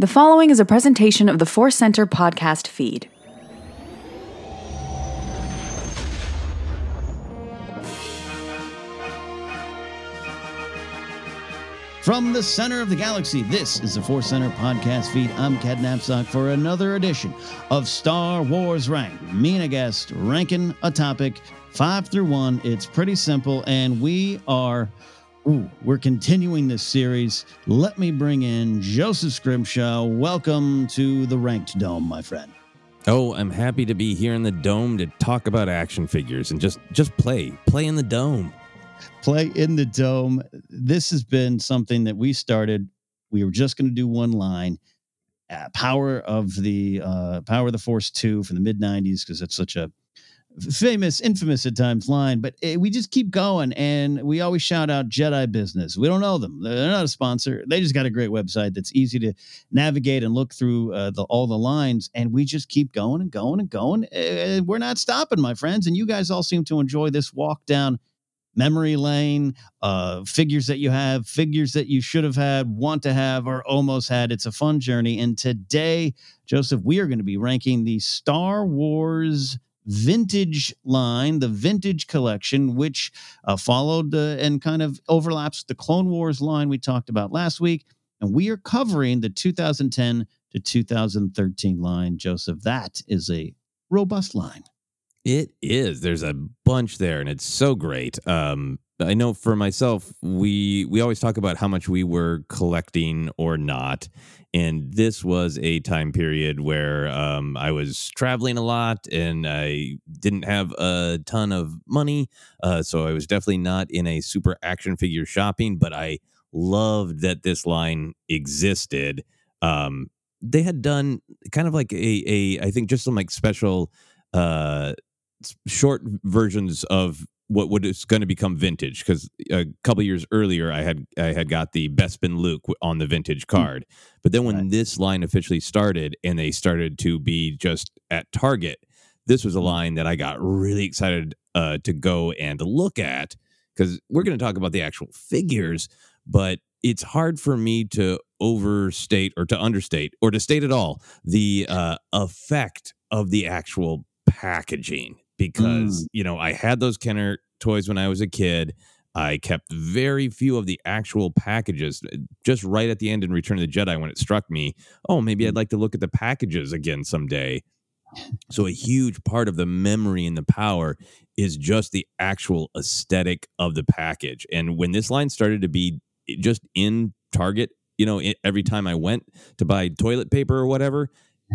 The following is a presentation of the Force Center podcast feed. From the center of the galaxy, this is the Force Center podcast feed. I'm Ken Napzok for another edition of Star Wars Ranked. Me and a guest ranking a topic five through one. It's pretty simple, and we are. Ooh, we're continuing this series. Let me bring in Joseph Scrimshaw. Welcome to the Ranked Dome, my friend. Oh, I'm happy to be here in the dome to talk about action figures and just just play, play in the dome. Play in the dome. This has been something that we started. We were just going to do one line. Uh, power of the uh, power of the Force two from the mid '90s because it's such a famous, infamous at times line, but eh, we just keep going and we always shout out Jedi Business. We don't know them; they're not a sponsor. They just got a great website that's easy to navigate and look through uh, the, all the lines, and we just keep going and going and going. We're not stopping, my friends. And you guys all seem to enjoy this walk down memory lane. Uh, figures that you have, figures that you should have had, want to have, or almost had. It's a fun journey. And today, Joseph, we are going to be ranking the Star Wars vintage line, the vintage collection, which uh, followed uh, and kind of overlaps the Clone Wars line we talked about last week. And we are covering the 2010 to 2013 line, Joseph. That is a robust line. It is. There's a bunch there, and it's so great. Um, I know for myself, we we always talk about how much we were collecting or not, and this was a time period where um, I was traveling a lot and I didn't have a ton of money, uh, so I was definitely not in a super action figure shopping. But I loved that this line existed. Um, they had done kind of like a a I think just some like special uh short versions of what what is going to become vintage because a couple years earlier I had I had got the Bespin Luke on the vintage hmm. card, but then when right. this line officially started and they started to be just at Target, this was a hmm. line that I got really excited uh, to go and look at because we're going to talk about the actual figures, but it's hard for me to overstate or to understate or to state at all the uh, effect of the actual packaging because mm. you know I had those Kenner toys when I was a kid. I kept very few of the actual packages. Uh, just right at the end in Return of the Jedi, when it struck me, oh, maybe I'd mm. like to look at the packages again someday. So a huge part of the memory and the power is just the actual aesthetic of the package. And when this line started to be eh, just in Target, you know, every time I went to buy toilet paper or whatever,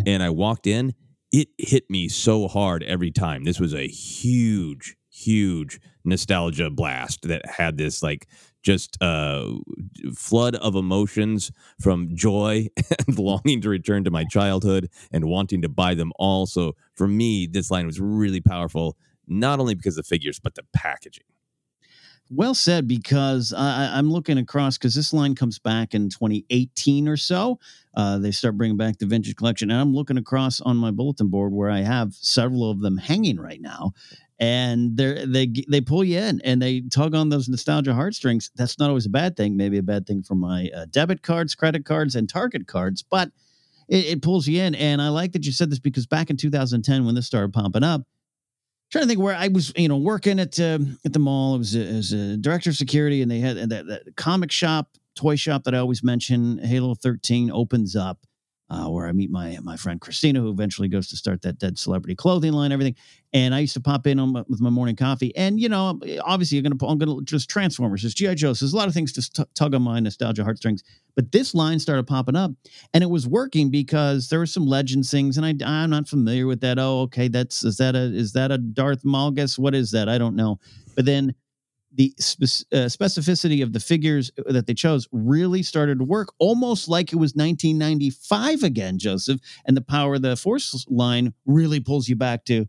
and I walked in, it hit me so hard every time. This was a huge, huge nostalgia blast that had this like just uh flood of emotions from joy and longing to return to my childhood and wanting to buy them all. So for me, this line was really powerful, not only because of the figures, but the packaging. Well said, because I, am looking across because this line comes back in 2018 or so. Uh, they start bringing back the vintage collection, and I'm looking across on my bulletin board where I have several of them hanging right now, and they they they pull you in and they tug on those nostalgia heartstrings. That's not always a bad thing. Maybe a bad thing for my uh, debit cards, credit cards, and Target cards, but it, it pulls you in. And I like that you said this because back in 2010 when this started pumping up trying to think where I was, you know, working at uh, at the mall. It was a, as a director of security, and they had that, that comic shop, toy shop that I always mention. Halo 13 opens up, uh, where I meet my my friend Christina, who eventually goes to start that dead celebrity clothing line, everything. And I used to pop in my, with my morning coffee, and you know, obviously, you're gonna I'm gonna just Transformers, there's GI Joes, there's a lot of things to t- tug on my nostalgia heartstrings. But this line started popping up, and it was working because there were some legend things, and I I'm not familiar with that. Oh, okay, that's is that a is that a Darth Malgus? What is that? I don't know. But then the spe- uh, specificity of the figures that they chose really started to work almost like it was 1995 again, Joseph. And the power of the Force line really pulls you back to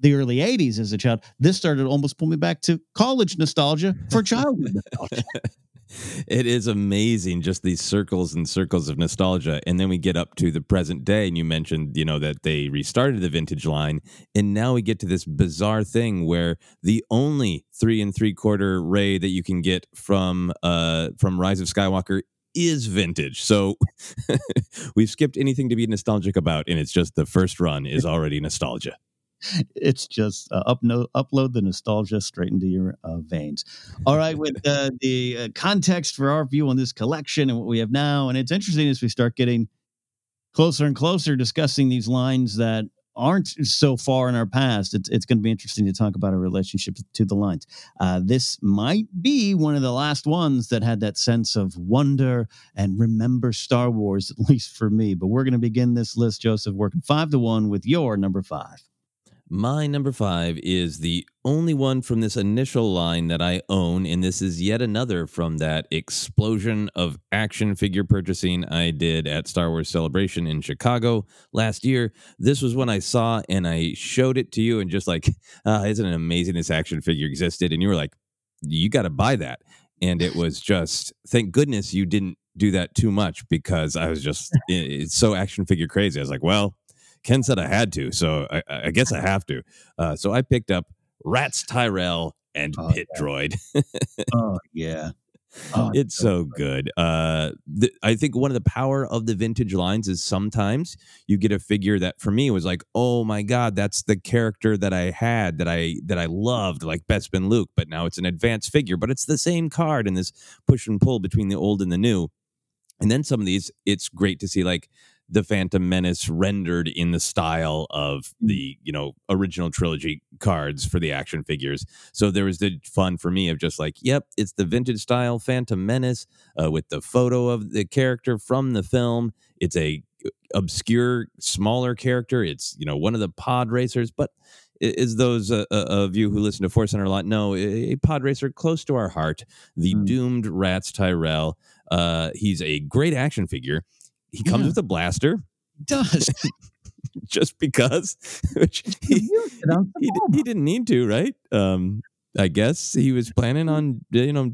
the early 80s as a child. This started almost pull me back to college nostalgia for childhood nostalgia. It is amazing just these circles and circles of nostalgia and then we get up to the present day and you mentioned you know that they restarted the vintage line and now we get to this bizarre thing where the only three and three quarter Rey that you can get from uh from rise of skywalker is vintage. So we've skipped anything to be nostalgic about, and it's just the first run is already nostalgia. It's just uh, up no, upload the nostalgia straight into your uh, veins. All right, with uh, the uh, context for our view on this collection and what we have now, and it's interesting as we start getting closer and closer discussing these lines that aren't so far in our past. It's it's going to be interesting to talk about our relationship to the lines. Uh, this might be one of the last ones that had that sense of wonder and remember Star Wars, at least for me. But we're going to begin this list, Joseph, working five to one with your number five. My number five is the only one from this initial line that I own, and this is yet another from that explosion of action figure purchasing I did at Star Wars Celebration in Chicago last year. This was when I saw and I showed it to you, and just like, uh, isn't it amazing this action figure existed? And you were like, you got to buy that. And it was just, thank goodness you didn't do that too much because I was just, it's so action figure crazy. I was like, well, Ken said I had to, so I, I guess I have to. Uh, so I picked up Ratts Tyerell and oh, Pit yeah. Droid. oh yeah. Oh, it's so good. Uh, th- I think one of the power of the vintage lines is sometimes you get a figure that for me was like, oh my god, that's the character that I had that I that I loved, like Bespin Luke, but now it's an advanced figure, but it's the same card and this push and pull between the old and the new. And then some of these, it's great to see like the Phantom Menace rendered in the style of hmm. the you know original trilogy cards for the action figures. So there was the fun for me of just like, yep, it's the vintage style Phantom Menace uh, with the photo of the character from the film. It's a uh, obscure, smaller character. It's you know one of the pod racers, but is those uh, uh, of you who listen to Force Center a lot know a pod racer close to our heart, the mm. doomed Ratts Tyerell. Uh, he's a great action figure he comes yeah. with a blaster. He does. just because which he, he, he, didn't need to, right? Um, I guess he was planning on you know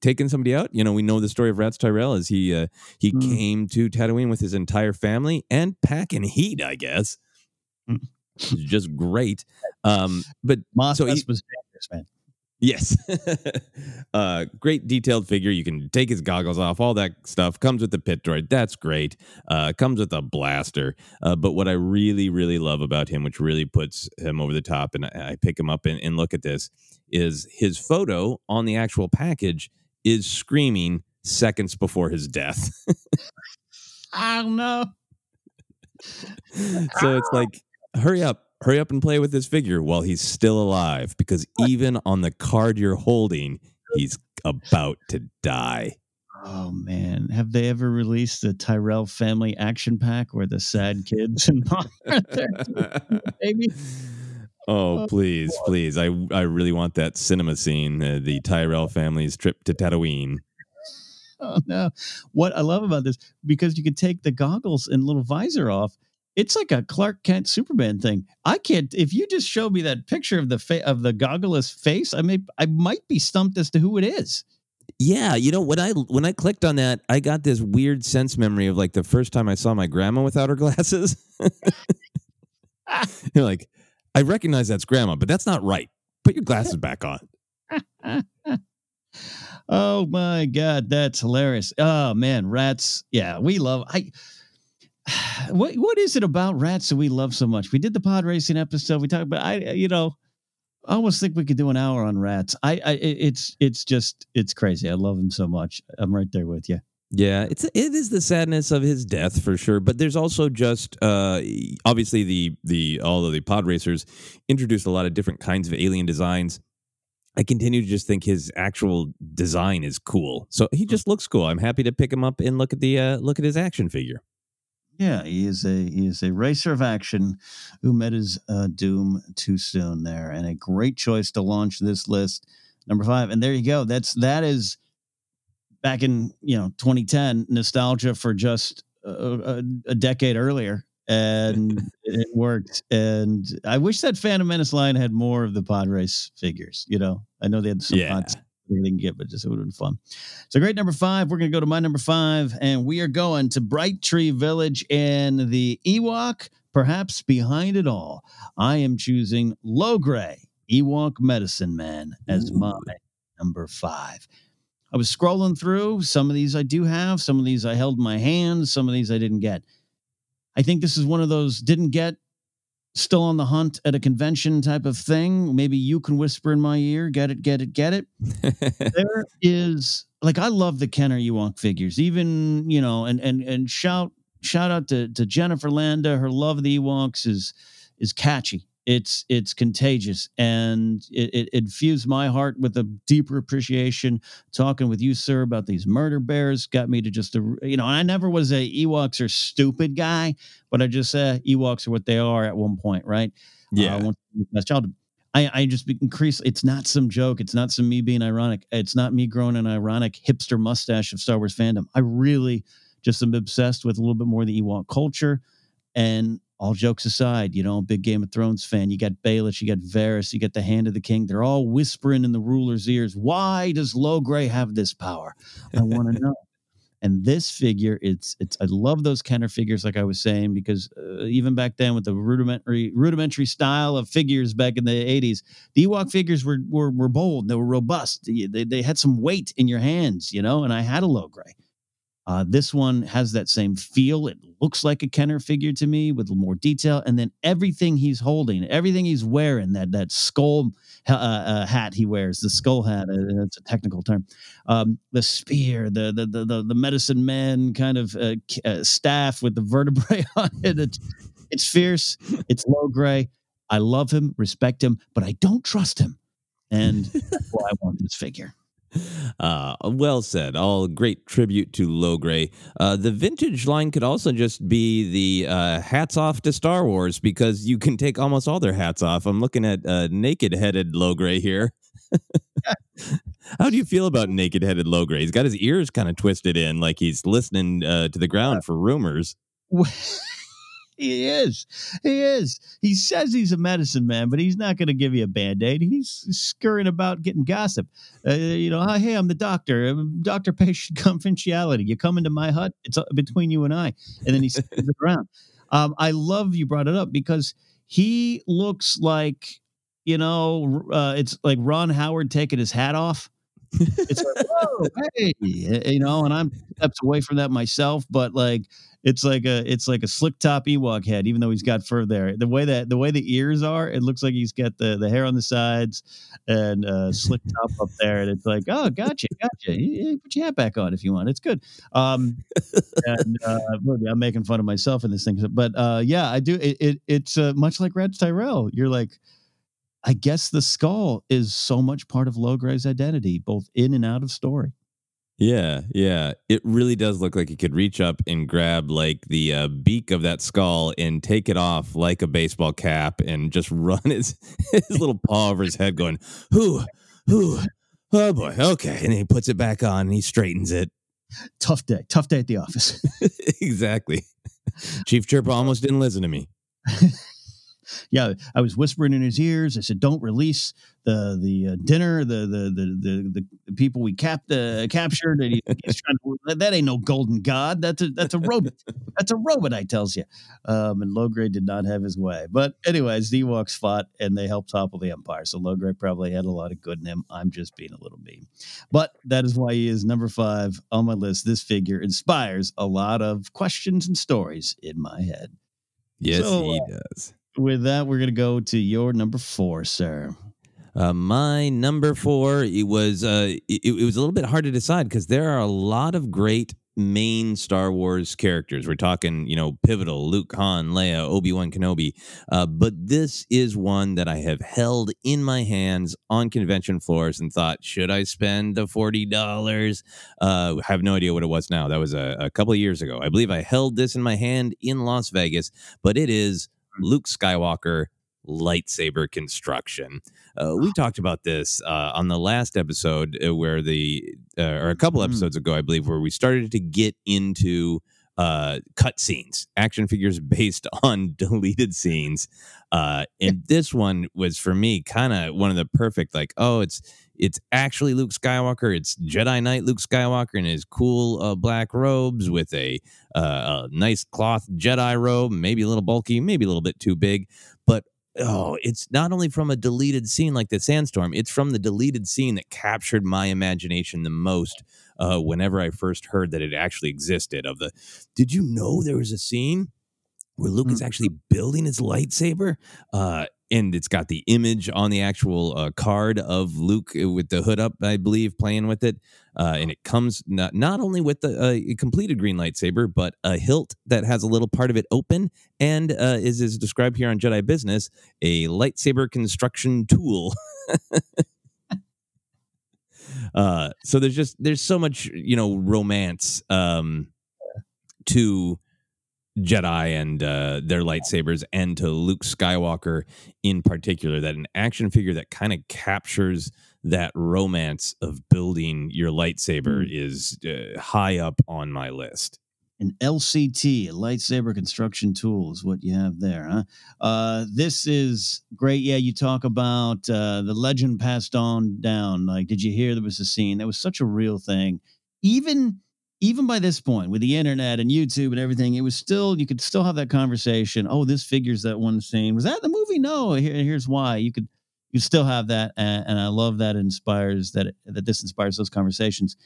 taking somebody out. You know, we know the story of Ratts Tyerell as he uh, he mm. came to Tatooine with his entire family and packing heat. I guess, mm. just great. Um, but Moss so he, was dangerous, man. Yes. uh, great detailed figure. You can take his goggles off, all that stuff. Comes with the pit droid. That's great. Uh, comes with a blaster. Uh, but what I really, really love about him, which really puts him over the top, and I, I pick him up and, and look at this, is his photo on the actual package is screaming seconds before his death. I don't know. so it's like, hurry up hurry up and play with this figure while he's still alive because even on the card you're holding, he's about to die. Oh man, have they ever released the Tyerell family action pack where the sad kids and baby? Oh, oh please, please! I I really want that cinema scene, uh, the Tyerell family's trip to Tatooine. Oh no! What I love about this because you can take the goggles and little visor off, it's like a Clark Kent Superman thing. I can't. If you just show me that picture of the fa- of the goggleless face, I may I might be stumped as to who it is. Yeah, you know when I when I clicked on that, I got this weird sense memory of like the first time I saw my grandma without her glasses. You're like, I recognize that's grandma, but that's not right. Put your glasses back on. oh my god, that's hilarious. Oh man, rats. Yeah, we love. I what what is it about Ratts that we love so much? We did the pod racing episode. We talked about I you know I almost think we could do an hour on Ratts. I, I it's it's just it's crazy. I love them so much. I'm right there with you. Yeah, it's it is the sadness of his death for sure, but there's also just uh obviously the the although the pod racers introduced a lot of different kinds of alien designs. I continue to just think his actual design is cool. So he just looks cool. I'm happy to pick him up and look at the uh look at his action figure. Yeah, he is a he is a racer of action who met his uh, doom too soon there, and a great choice to launch this list, number five. And there you go. That's that is back in you know 2010 nostalgia for just a, a, a decade earlier, and it worked. And I wish that Phantom Menace line had more of the pod race figures. You know, I know they had some yeah we didn't get, but just it would have been fun. So great number five. We're gonna go to my number five, and we are going to Bright Tree Village and the Ewok. Perhaps behind it all, I am choosing Logray Ewok Medicine Man as Ooh. my number five. I was scrolling through. Some of these I do have. Some of these I held in my hands. Some of these I didn't get. I think this is one of those didn't get, still on the hunt at a convention type of thing. Maybe you can whisper in my ear, get it, get it, get it. there is like I love the Kenner Ewok figures, even you know, and and and shout shout out to to Jennifer Landa. Her love of the Ewoks is is catchy. It's it's contagious, and it, it infused my heart with a deeper appreciation. Talking with you, sir, about these murder bears got me to just a, you know. I never was a Ewoks are stupid guy, but I just said Ewoks are what they are at one point, right? Yeah. Uh, best child. I, I just increase. It's not some joke. It's not some me being ironic. It's not me growing an ironic hipster mustache of Star Wars fandom. I really just am obsessed with a little bit more of the Ewok culture. And all jokes aside, you know, big Game of Thrones fan. You got Baelish, you got Varys, you got the Hand of the King. They're all whispering in the ruler's ears. Why does Logray have this power? I want to know. And this figure, it's it's. I love those Kenner figures, like I was saying, because uh, even back then with the rudimentary rudimentary style of figures back in the '80s, the Ewok figures were were, were bold, they were robust, they, they had some weight in your hands, you know. And I had a Low Logray. Uh, this one has that same feel. It looks like a Kenner figure to me with more detail, and then everything he's holding, everything he's wearing, that that skull uh, uh, hat he wears, the skull hat. Uh, that's a technical term. Um, the spear, the, the the the the, medicine man kind of uh, uh, staff with the vertebrae on it. It's, it's fierce. It's Logray. I love him, respect him, but I don't trust him, and why I want this figure. Uh, well said. All great tribute to Logray. Uh, the vintage line could also just be the uh, hats off to Star Wars because you can take almost all their hats off. I'm looking at uh, naked headed Logray here. How do you feel about naked headed Logray? He's got his ears kind of twisted in like he's listening uh, to the ground for rumors. He is. He is. He says he's a medicine man, but he's not going to give you a band aid. He's scurrying about getting gossip. Uh, you know, hey, I'm the doctor. Doctor patient confidentiality. You come into my hut, it's uh, between you and I. And then he spins around. Um, I love you brought it up because he looks like, you know, uh, it's like Ron Howard taking his hat off. It's like, whoa, hey, you know, and I'm steps away from that myself, but like it's like a it's like a slick top Ewok head, even though he's got fur there. The way that the way the ears are, it looks like he's got the the hair on the sides and uh, slick top up there, and it's like, oh, gotcha, gotcha. put your hat back on if you want. It's good. Um, and uh, I'm making fun of myself in this thing, but uh, yeah, I do. It, it it's uh, much like Reg Tyrell. You're like. I guess the skull is so much part of Logray's identity, both in and out of story. Yeah, yeah. It really does look like he could reach up and grab like the uh, beak of that skull and take it off like a baseball cap and just run his his little paw over his head, going, "Who, who, oh boy, okay." And he puts it back on and he straightens it. Tough day, tough day at the office. exactly. Chief Chirpa almost didn't listen to me yeah, I was whispering in his ears. I said, "Don't release the the uh, dinner, the, the the the the people we capped uh, captured." And he, he's trying to, that ain't no golden god. That's a that's a robot. that's a robot. I tells you. Um, and Logray did not have his way. But anyways, the Ewoks fought and they helped topple the Empire. So Logray probably had a lot of good in him. I'm just being a little mean, but that is why he is number five on my list. This figure inspires a lot of questions and stories in my head. Yes, so, he uh, does with that, we're going to go to your number four, sir. Uh, my number four, it was uh, it, it was a little bit hard to decide because there are a lot of great main Star Wars characters. We're talking, you know, pivotal Luke, Han, Leia, Obi Wan Kenobi. Uh, but this is one that I have held in my hands on convention floors and thought, should I spend the forty dollars? Uh, I have no idea what it was now. That was a, a couple of years ago. I believe I held this in my hand in Las Vegas, but it is Luke Skywalker lightsaber construction. Uh, we talked about this uh, on the last episode, uh, where the uh, or a couple mm-hmm. episodes ago, I believe, where we started to get into uh, cut scenes, action figures based on deleted scenes. Uh, and this one was for me kind of one of the perfect, like, oh, it's it's actually Luke Skywalker. It's Jedi Knight Luke Skywalker in his cool uh, black robes with a, uh, a nice cloth Jedi robe, maybe a little bulky, maybe a little bit too big, but oh, it's not only from a deleted scene like the sandstorm, it's from the deleted scene that captured my imagination the most uh, whenever I first heard that it actually existed. Of the, did you know there was a scene where Luke is Mm. actually building his lightsaber? Uh, and it's got the image on the actual uh, card of Luke uh, with the hood up, I believe, playing with it. Uh, and it comes not, not only with the uh, completed green lightsaber, but a hilt that has a little part of it open and uh, is, is described here on Jedi Business a lightsaber construction tool. uh, so there's just there's so much you know romance um, to Jedi and uh, their lightsabers, and to Luke Skywalker in particular. That an action figure that kind of captures that romance of building your lightsaber is uh, high up on my list. An LCT, a lightsaber construction tool, is what you have there, huh? Uh, this is great. Yeah, you talk about uh, the legend passed on down. Like, did you hear there was a scene that was such a real thing? Even even by this point, with the internet and YouTube and everything, it was still you could still have that conversation. Oh, this figures that one scene. Was that the movie? No. Here, here's why. You could you still have that, and, and I love that inspires that that this inspires those conversations.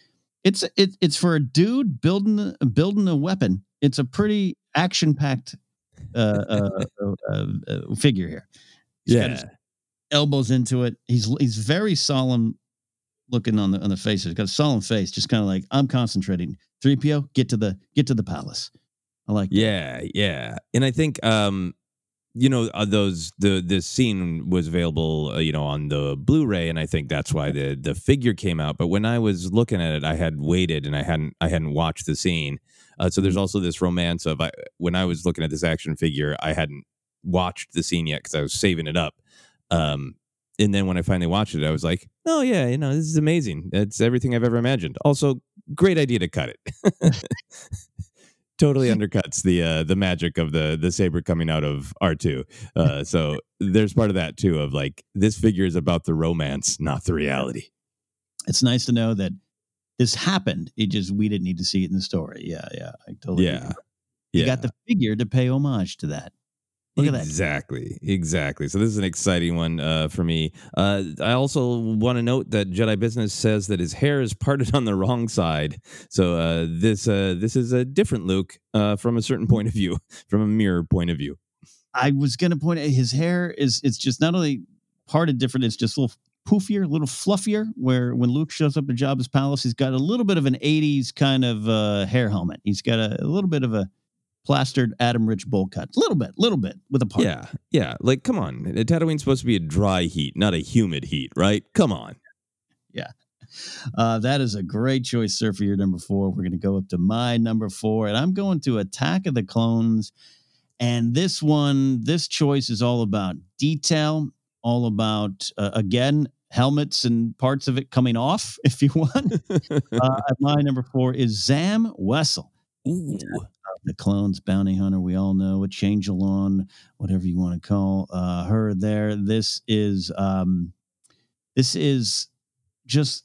It's it, it's for a dude building building a weapon. It's a pretty action packed uh, uh, uh, uh, figure here. He's got his elbows into it. He's he's very solemn looking on the on the face. He's got a solemn face, just kind of like I'm concentrating. Three PO, get to the get to the palace. I like. that. Yeah, yeah, and I think um, you know uh, those the this scene was available uh, you know on the Blu-ray, and I think that's why the the figure came out. But when I was looking at it, I had waited and I hadn't I hadn't watched the scene. Uh, so there's also this romance of I, when I was looking at this action figure, I hadn't watched the scene yet because I was saving it up. Um, and then when I finally watched it, I was like, "Oh yeah, you know, this is amazing. It's everything I've ever imagined." Also, great idea to cut it. totally undercuts the uh, the magic of the the saber coming out of R two. Uh, so there's part of that too of like this figure is about the romance, not the reality. It's nice to know that this happened. It just we didn't need to see it in the story. Yeah, yeah. I totally. Yeah, agree. You yeah. got the figure to pay homage to that. Look at that. Exactly, exactly. So this is an exciting one uh, for me. Uh, I also want to note that Jedi Business says that his hair is parted on the wrong side. So uh, this uh, this is a different Luke uh, from a certain point of view, from a mirror point of view. I was going to point out his hair is it's just not only parted different, it's just a little poofier, a little fluffier. Where when Luke shows up at Jabba's palace, he's got a little bit of an '80s kind of uh, hair helmet. He's got a, a little bit of a plastered Adam Rich bowl cut, a little bit, little bit with a part. Yeah, yeah. Like, come on, Tatooine's supposed to be a dry heat, not a humid heat, right? Come on. Yeah. Uh, that is a great choice, sir, for your number four. We're going to go up to my number four, and I'm going to Attack of the Clones. And this one, this choice is all about detail, all about, uh, again, helmets and parts of it coming off, if you want. uh, my number four is Zam Wesell. Ooh. The clones bounty hunter we all know a changeling whatever you want to call uh, her there. This is um this is just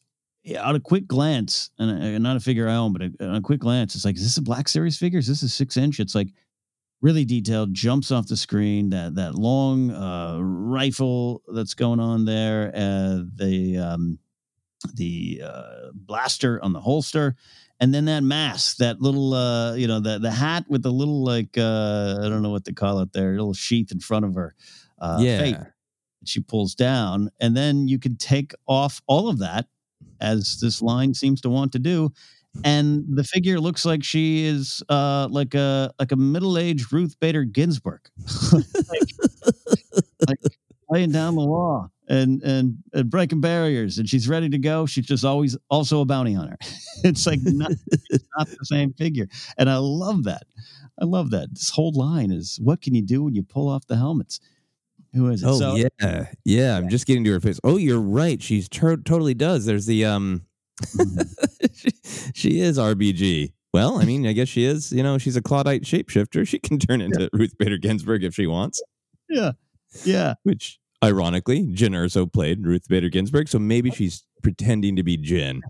on a quick glance and not a figure i own but a, on a quick glance it's like is this a black series figure? Is this a six inch? It's like really detailed jumps off the screen that that long uh rifle that's going on there uh the um the uh blaster on the holster and then that mask, that little, uh, you know, the the hat with the little like, uh, I don't know what to call it there, little sheath in front of her, uh, yeah. that she pulls down, and then you can take off all of that, as this line seems to want to do, and the figure looks like she is uh, like a like a middle aged Ruth Bader Ginsburg, like, like laying down the law and, and and breaking barriers, and she's ready to go. She's just always also a bounty hunter. it's like not, it's not the same figure, and I love that. I love that. This whole line is what can you do when you pull off the helmets? Who is it? Oh So- yeah, yeah. I'm just getting to her face. Oh, you're right. She's tur totally does. There's the um. Mhm. she, she is RBG. Well, I mean, I guess she is. You know, she's a Clawdite shapeshifter. She can turn into Ruth Bader Ginsburg if she wants. yeah, yeah. Which, ironically, Jyn Erso played Ruth Bader Ginsburg, so maybe she's pretending to be Jyn,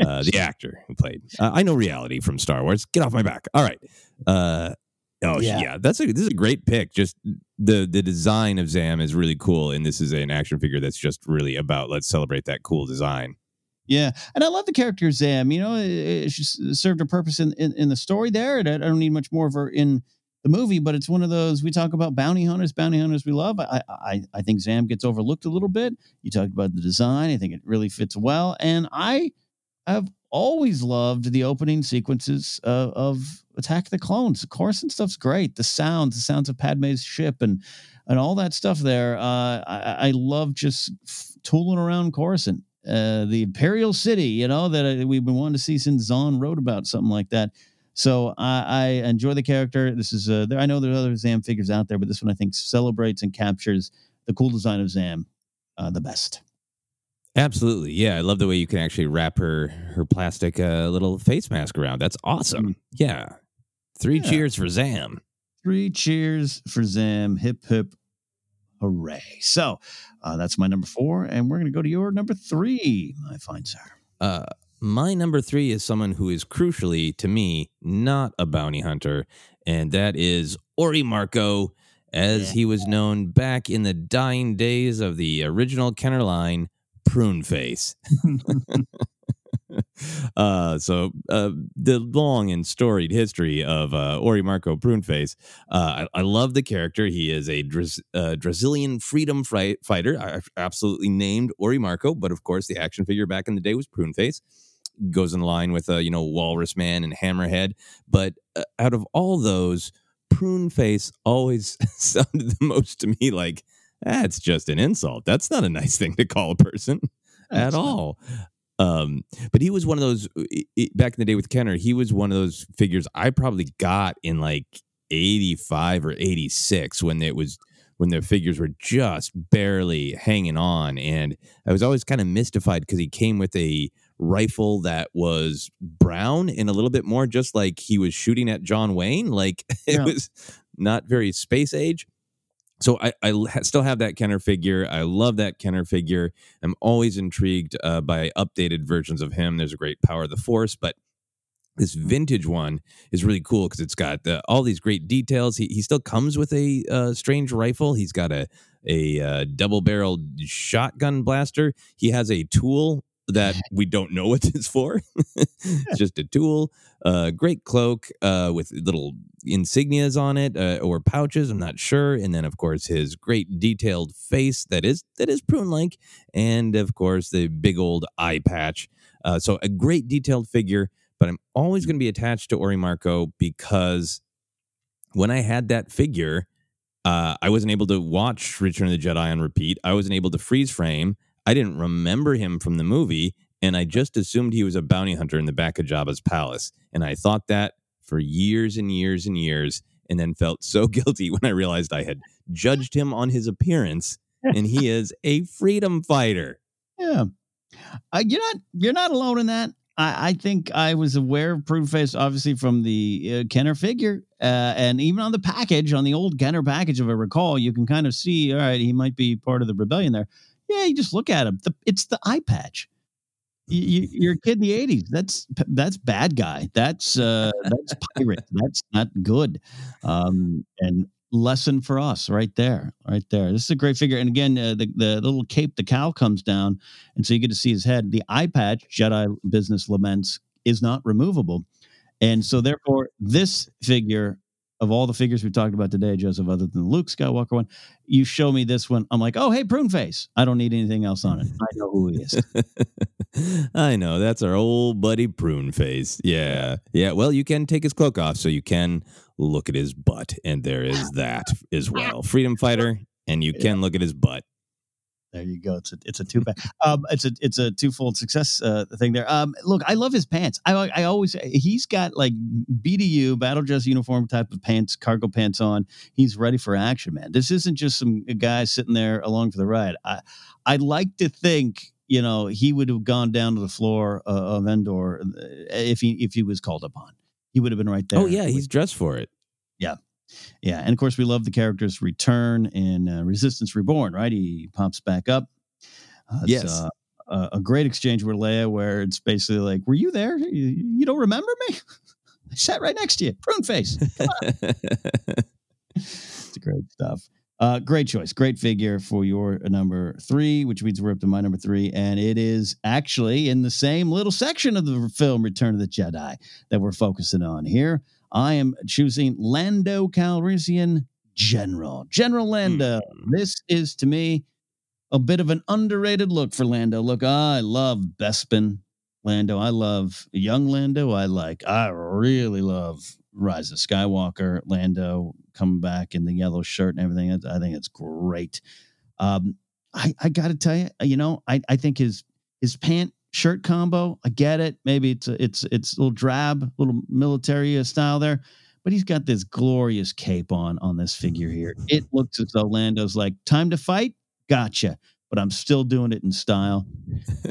uh, the actor who played. Uh, I know reality from Star Wars. Get off my back. All right. Uh, Oh yeah. Yeah. that's a this is a great pick. Just the the design of Zam is really cool, and this is an action figure that's just really about let's celebrate that cool design. Yeah, and I love the character Zam. You know, she served a purpose in, in, in the story there. And I don't need much more of her in the movie, but it's one of those we talk about bounty hunters, bounty hunters we love. I I I think Zam gets overlooked a little bit. You talked about the design. I think it really fits well, and I have always loved the opening sequences of, of Attack the Clones. The Coruscant stuff's great. The sounds, the sounds of Padme's ship, and and all that stuff there. Uh, I, I love just f- tooling around Coruscant uh, the Imperial City, you know, that uh, we've been wanting to see since Zahn wrote about something like that. So I, I enjoy the character. This is uh, there. I know there's other Zam figures out there, but this one I think celebrates and captures the cool design of Zam uh, the best. Absolutely, yeah. I love the way you can actually wrap her her plastic uh, little face mask around. That's awesome. Yeah, three Yeah. cheers for Zam. Three cheers for Zam. Hip hip hooray. So uh, that's my number four, and we're gonna go to your number three, my fine sir. Uh, my number three is someone who is crucially to me not a bounty hunter, and that is Orrimaarko, as Yeah. he was known back in the dying days of the original Kenner line, Prune Face. uh, so uh, the long and storied history of uh, Orrimaarko Pruneface. Uh, I, I love the character. He is a uh, Brazilian freedom fri- fighter. I I absolutely named Orrimaarko, but of course the action figure back in the day was Pruneface. Goes in line with uh, you know Walrus Man and Hammerhead, but uh, out of all those, Prune Face always sounded the most to me like that's just an insult. That's not a nice thing to call a person at not- all. Um, but he was one of those i- back in the day with Kenner. He was one of those figures I probably got in like eighty five or eighty six when it was when the figures were just barely hanging on, and I was always kind of mystified because he came with a rifle that was brown and a little bit more just like he was shooting at John Wayne. Like it Yeah. was not very space age. So I, ha- still have that Kenner figure. I love that Kenner figure. I'm always intrigued uh, by updated versions of him. There's a great Power of the Force, but this vintage one is really cool because it's got uh, all these great details. He, he still comes with a uh, strange rifle. He's got a a uh, double barreled shotgun blaster. He has a tool that we don't know what it's for. it's just a tool. Uh, great cloak uh, with little insignias on it uh, or pouches. I'm not sure. And then of course his great detailed face that is that is prune like, and of course the big old eye patch. Uh, so a great detailed figure. But I'm always going to be attached to Orrimaarko because when I had that figure, uh, I wasn't able to watch Return of the Jedi on repeat. I wasn't able to freeze frame. I didn't remember him from the movie, and I just assumed he was a bounty hunter in the back of Jabba's palace. And I thought that for years and years and years, and then felt so guilty when I realized I had judged him on his appearance, and he is a freedom fighter. Yeah, uh, you're not you're not alone in that. I, I think I was aware of Pruneface obviously from the uh, Kenner figure, uh, and even on the package, on the old Kenner package, if I recall, you can kind of see. All right, he might be part of the rebellion there. Yeah, you just look at him. The, it's the eye patch. You, you, you're a kid in the '80s. That's that's bad guy. That's uh, that's pirate. That's not good. Um, and lesson for us right there, right there. This is a great figure. And again, uh, the the little cape, the cowl comes down, and so you get to see his head. The eye patch, Jedi business laments, is not removable, and so therefore, this figure of all the figures we've talked about today, Joseph, other than the Luke Skywalker one, you show me this one. I'm like, oh, hey, prune face. I don't need anything else on it. I know who he is. I know that's our old buddy Prune Face. Yeah, yeah. Well, you can take his cloak off, so you can look at his butt, and there is that as well. Freedom fighter, and you can look at his butt. There you go. It's a it's a two pack. Um, it's a it's a twofold success uh, thing there. Um, look, I love his pants. I I always he's got like BDU battle dress uniform type of pants, cargo pants on. He's ready for action, man. This isn't just some guy sitting there along for the ride. I I'd like to think you know he would have gone down to the floor uh, of Endor uh, if he if he was called upon. He would have been right there. Oh yeah, he's dressed for it. yeah, and of course we love the character's return in uh, Resistance Reborn. Right, he pops back up. Uh, Yes. uh, a, a great exchange with Leia, where it's basically like, "Were you there? You, you don't remember me?" I sat right next to you, prune face. it's great stuff. Uh, great choice, great figure for your number three, which means we're up to my number three, and it is actually in the same little section of the film Return of the Jedi that we're focusing on here. I am choosing Lando Calrissian General. General Lando. Hmm. This is to me a bit of an underrated look for Lando. Look, I love Bespin Lando. I love young Lando. I like, I really love Rise of Skywalker Lando coming back in the yellow shirt and everything. I I think it's great. Um, I, I got to tell you, you know, I, I think his his pant shirt combo. I get it. Maybe it's a, it's it's a little drab, a little military style there, but he's got this glorious cape on on this figure here. It looks as though Lando's like, time to fight. Gotcha. But I'm still doing it in style.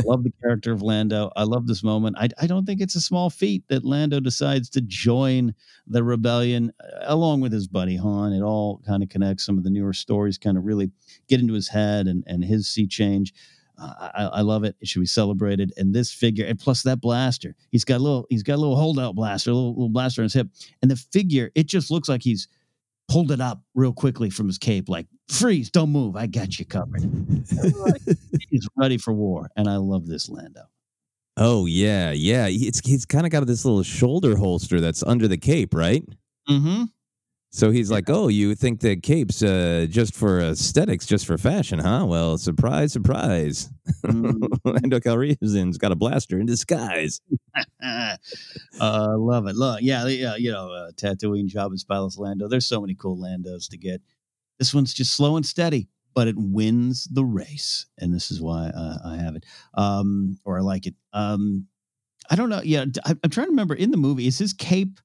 Love the character of Lando. I love this moment. I, I don't think it's a small feat that Lando decides to join the rebellion uh, along with his buddy Han. It all kind of connects. Some of the newer stories kind of really get into his head and, and his sea change. Uh, I, I love it. It should be celebrated. And this figure, and plus that blaster, he's got a little, he's got a little holdout blaster, a little, little blaster on his hip. And the figure, it just looks like he's pulled it up real quickly from his cape, like freeze, don't move, I got you covered. he's ready for war, and I love this Lando. oh yeah, yeah. It's he's kind of got this little shoulder holster that's under the cape, right? Mm-hmm. So he's like, "Oh, you think the cape's uh, just for aesthetics, just for fashion, huh? Well, surprise, surprise. Mm. Lando Calrissian's got a blaster in disguise. uh, love it. Love, yeah, yeah, you know, uh, Tatooine, Jabba's Palace, Lando. There's so many cool Landos to get. This one's just slow and steady, but it wins the race, and this is why uh, I have it, um, or I like it. Um, I don't know. Yeah, I, I'm trying to remember. In the movie, is his cape?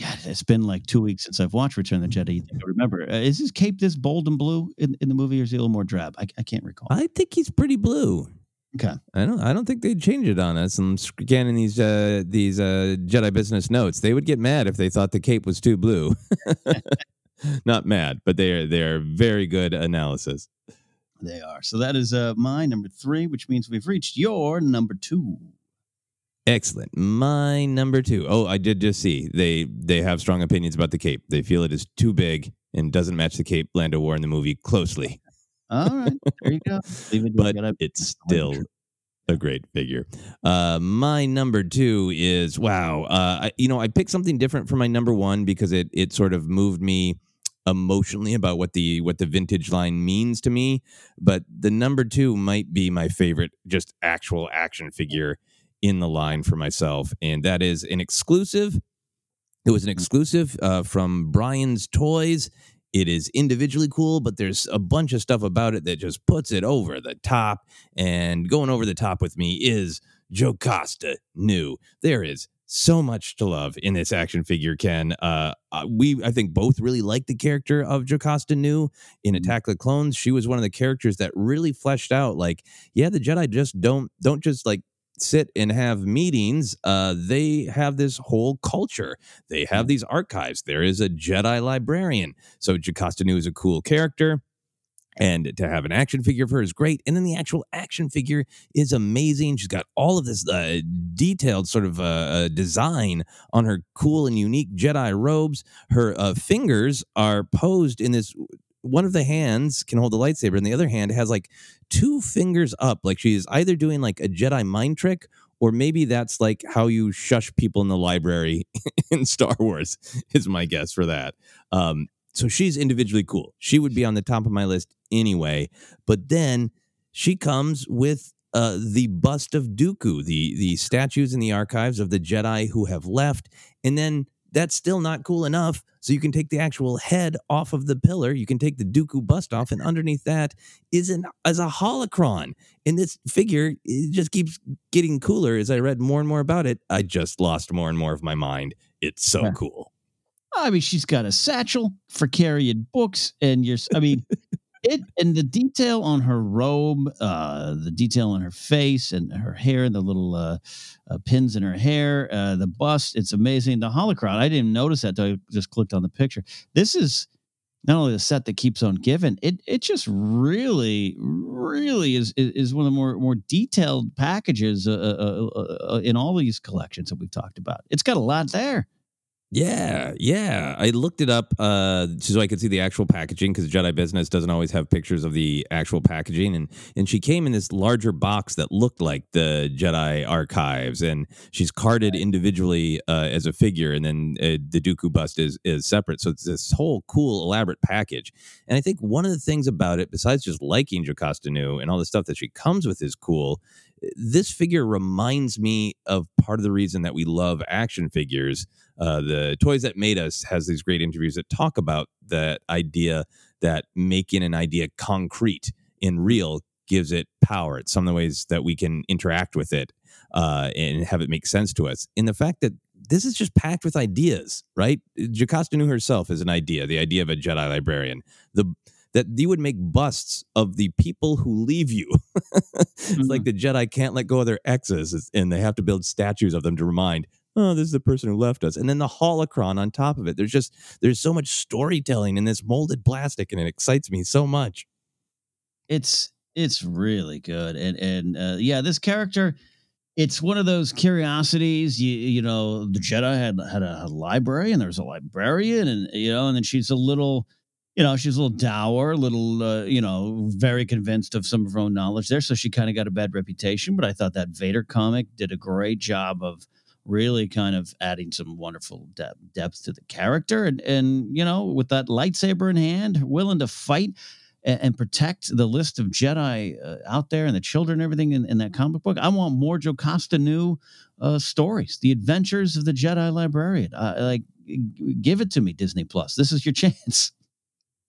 God, it's been like two weeks since I've watched Return of the Jedi. I remember. Uh, is his cape this bold and blue in, in the movie, or is he a little more drab? I, I can't recall. I think he's pretty blue. Okay. I don't. I don't think they'd change it on us. I'm scanning these uh, these uh, Jedi business notes. They would get mad if they thought the cape was too blue. Not mad, but they are they are very good analysis. They are. So that is uh, my number three, which means we've reached your number two. Excellent. My number two. Oh, I did just see they they have strong opinions about the cape. They feel it is too big and doesn't match the cape Lando wore in the movie closely. All right. There you go. Leave it. but it's still a great figure. Uh, my number two is wow. Uh, I, you know, I picked something different for my number one because it it sort of moved me emotionally about what the what the vintage line means to me. But the number two might be my favorite, just actual action figure in the line for myself, and that is an exclusive. It was an exclusive uh, from Brian's Toys. It is individually cool, but there's a bunch of stuff about it that just puts it over the top. And going over the top with me is Jocasta Nu. There is so much to love in this action figure, Ken. Uh, uh, we, I think, both really like the character of Jocasta Nu in Attack of the Clones. She was one of the characters that really fleshed out, like, yeah, the Jedi just don't don't just like sit and have meetings. Uh, they have this whole culture. They have these archives. There is a Jedi librarian. So Jocasta Nu is a cool character. And to have an action figure of her is great. And then the actual action figure is amazing. She's got all of this uh, detailed sort of uh, uh, design on her cool and unique Jedi robes. Her uh, fingers are posed in this. One of the hands can hold the lightsaber, and the other hand has like two fingers up. Like she's either doing like a Jedi mind trick, or maybe that's like how you shush people in the library in Star Wars, is my guess for that. Um, so she's individually cool. She would be on the top of my list anyway. But then she comes with uh, the bust of Dooku, the the statues in the archives of the Jedi who have left, and then that's still not cool enough. So you can take the actual head off of the pillar. You can take the Dooku bust off, and underneath that is an as a holocron. And this figure it just keeps getting cooler as I read more and more about it. I just lost more and more of my mind. It's so Yeah. cool. I mean, she's got a satchel for carrying books, and you're. I mean, it and the detail on her robe, uh, the detail on her face and her hair, and the little uh, uh, pins in her hair, uh, the bust. It's amazing. The holocron. I didn't notice that till I just clicked on the picture. This is not only the set that keeps on giving. It it just really, really is is, one of the more more detailed packages uh, uh, in all these collections that we've talked about. It's got a lot there. Yeah, yeah. I looked it up uh, so I could see the actual packaging because Jedi Business doesn't always have pictures of the actual packaging, and and she came in this larger box that looked like the Jedi archives, and she's carded individually uh, as a figure, and then uh, the Dooku bust is is separate. So it's this whole cool, elaborate package. And I think one of the things about it, besides just liking Jocasta Nu and all the stuff that she comes with, is cool. This figure reminds me of part of the reason that we love action figures uh, the Toys That Made Us has these great interviews that talk about that idea that making an idea concrete in real gives it power. It's some of the ways that we can interact with it uh, and have it make sense to us. In the fact that this is just packed with ideas, right? Jocasta Nu herself is an idea, the idea of a Jedi librarian. The that you would make busts of the people who leave you. it's mm-hmm. like the Jedi can't let go of their exes and they have to build statues of them to remind oh, this is the person who left us. And then the holocron on top of it. There's just, there's so much storytelling in this molded plastic and it excites me so much. It's, it's really good. And, and, uh, yeah, this character, it's one of those curiosities. You, you know, the Jedi had, had a, a library and there was a librarian and, you know, and then she's a little, you know, she's a little dour, a little, uh, you know, very convinced of some of her own knowledge there. So she kind of got a bad reputation. But I thought that Vader comic did a great job of really kind of adding some wonderful depth, depth to the character. And, and, you know, with that lightsaber in hand, willing to fight and, and protect the list of Jedi uh, out there and the children and everything in, in, that comic book. I want more Jocasta Nu uh, stories, the adventures of the Jedi librarian. Like, give it to me, Disney Plus. This is your chance.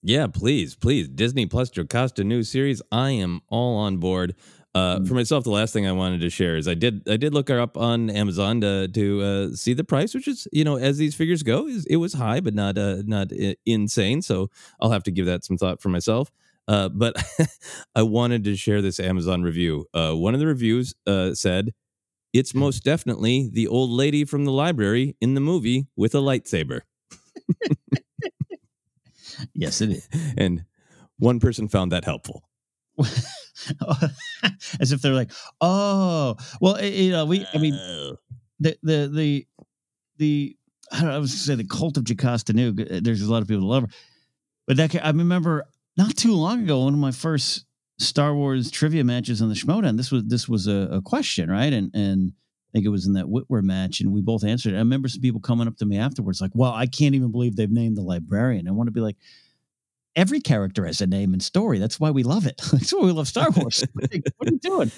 Yeah, please, please. Disney Plus Jocasta Nu series. I am all on board. Uh, mm. for myself, the last thing I wanted to share is I did I did look her up on Amazon to to uh, see the price, which is you know as these figures go, is it was high but not uh, not insane. So I'll have to give that some thought for myself. Uh, but I wanted to share this Amazon review. Uh, one of the reviews uh, said it's most definitely the old lady from the library in the movie with a lightsaber. yes, it is. And one person found that helpful. as if they're like, oh, well, eh, you know, we, I mean, oh. the, the, the, the, I, don't know, I was going to say the cult of Jocasta Nu. Eh, there's a lot of people that love her, but that I remember not too long ago, one of my first Star Wars trivia matches on the Schmoedown. This was this was a, a, question, right? And and think it was in that Whitwer match, and we both answered. It. I remember some people coming up to me afterwards, like, "Well, I can't even believe they've named the librarian." I want to be like, every character has a name and story. That's why we love it. That's why we love Star Wars. what are you doing?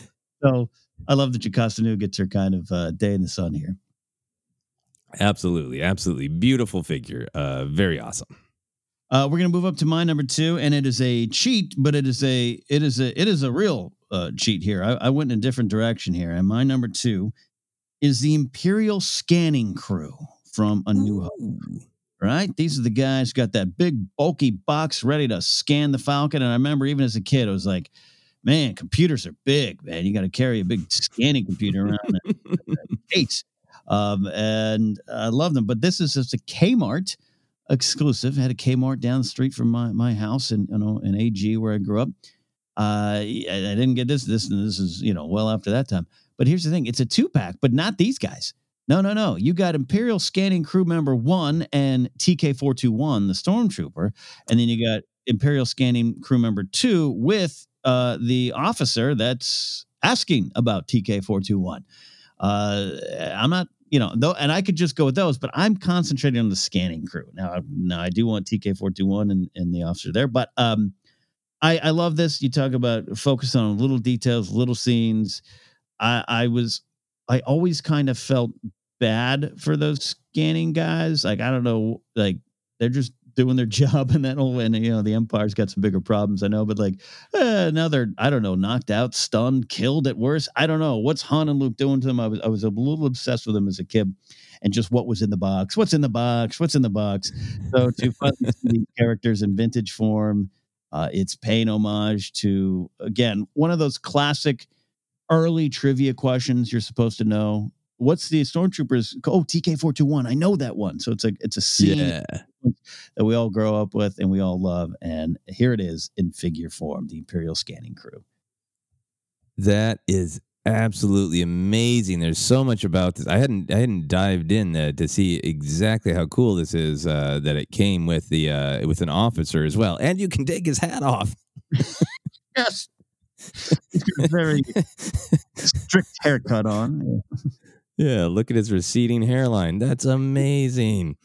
So I love that Jocasta Nu gets her kind of uh, day in the sun here. Absolutely, absolutely beautiful figure. Uh, very awesome. Uh, we're gonna move up to my number two, and it is a cheat, but it is a it is a it is a real uh, cheat here. I, I went in a different direction here, and my number two is the Imperial Scanning Crew from A New Hope right? These are the guys got that big bulky box ready to scan the Falcon. And I remember even as a kid, I was like, man, computers are big, man. You got to carry a big scanning computer around case. Um, and I love them. But this is just a Kmart exclusive. I had a Kmart down the street from my, my house in you know in AG where I grew up. Uh, I, I didn't get this. This and this is you know well after that time. But here's the thing: it's a two pack, but not these guys. No, no, no. You got Imperial Scanning Crew Member 1 and TK 421, the Stormtrooper. And then you got Imperial Scanning Crew Member 2 with uh, the officer that's asking about TK 421. Uh, I'm not, you know, though, and I could just go with those, but I'm concentrating on the scanning crew. Now, now I do want TK 421 and, and the officer there, but um, I, I love this. You talk about focus on little details, little scenes. I, I was I always kind of felt bad for those scanning guys. Like I don't know, like they're just doing their job, and then and you know the Empire's got some bigger problems. I know, but like eh, now they're I don't know, knocked out, stunned, killed at worst. I don't know what's Han and Luke doing to them. I was I was a little obsessed with them as a kid. And just what was in the box? What's in the box? What's in the box? So to find these characters in vintage form, uh, it's paying homage to again one of those classic early trivia questions you're supposed to know. What's the stormtroopers oh tk421 i know that one. So it's a it's a scene yeah. that we all grow up with and we all love and here it is in figure form the imperial scanning crew. That is absolutely amazing. There's so much about this. I hadn't I hadn't dived in to, to see exactly how cool this is. Uh, that it came with the uh, with an officer as well, and you can take his hat off. yes, very strict haircut on. Yeah, look at his receding hairline. That's amazing.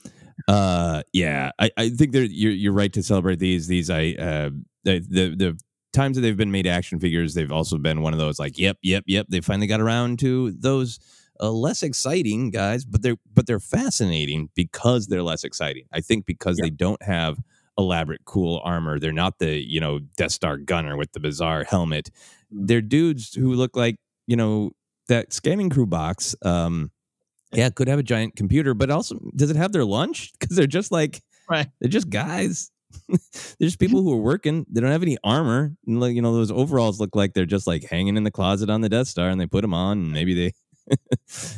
Uh, yeah, I, I think you're you're right to celebrate these. These I uh the the, the times that they've been made action figures, they've also been one of those like, yep, yep, yep. They finally got around to those uh, less exciting guys, but they're but they're fascinating because they're less exciting. I think because they don't have elaborate, cool armor. They're not the you know Death Star gunner with the bizarre helmet. Mm. They're dudes who look like you know that scanning crew box. Um, yeah, could have a giant computer, but also does it have their lunch? Because they're just like right. They're just guys. There's people who are working. They don't have any armor. And like, you know, those overalls look like they're just like hanging in the closet on the Death Star, and they put them on, and maybe they, yeah.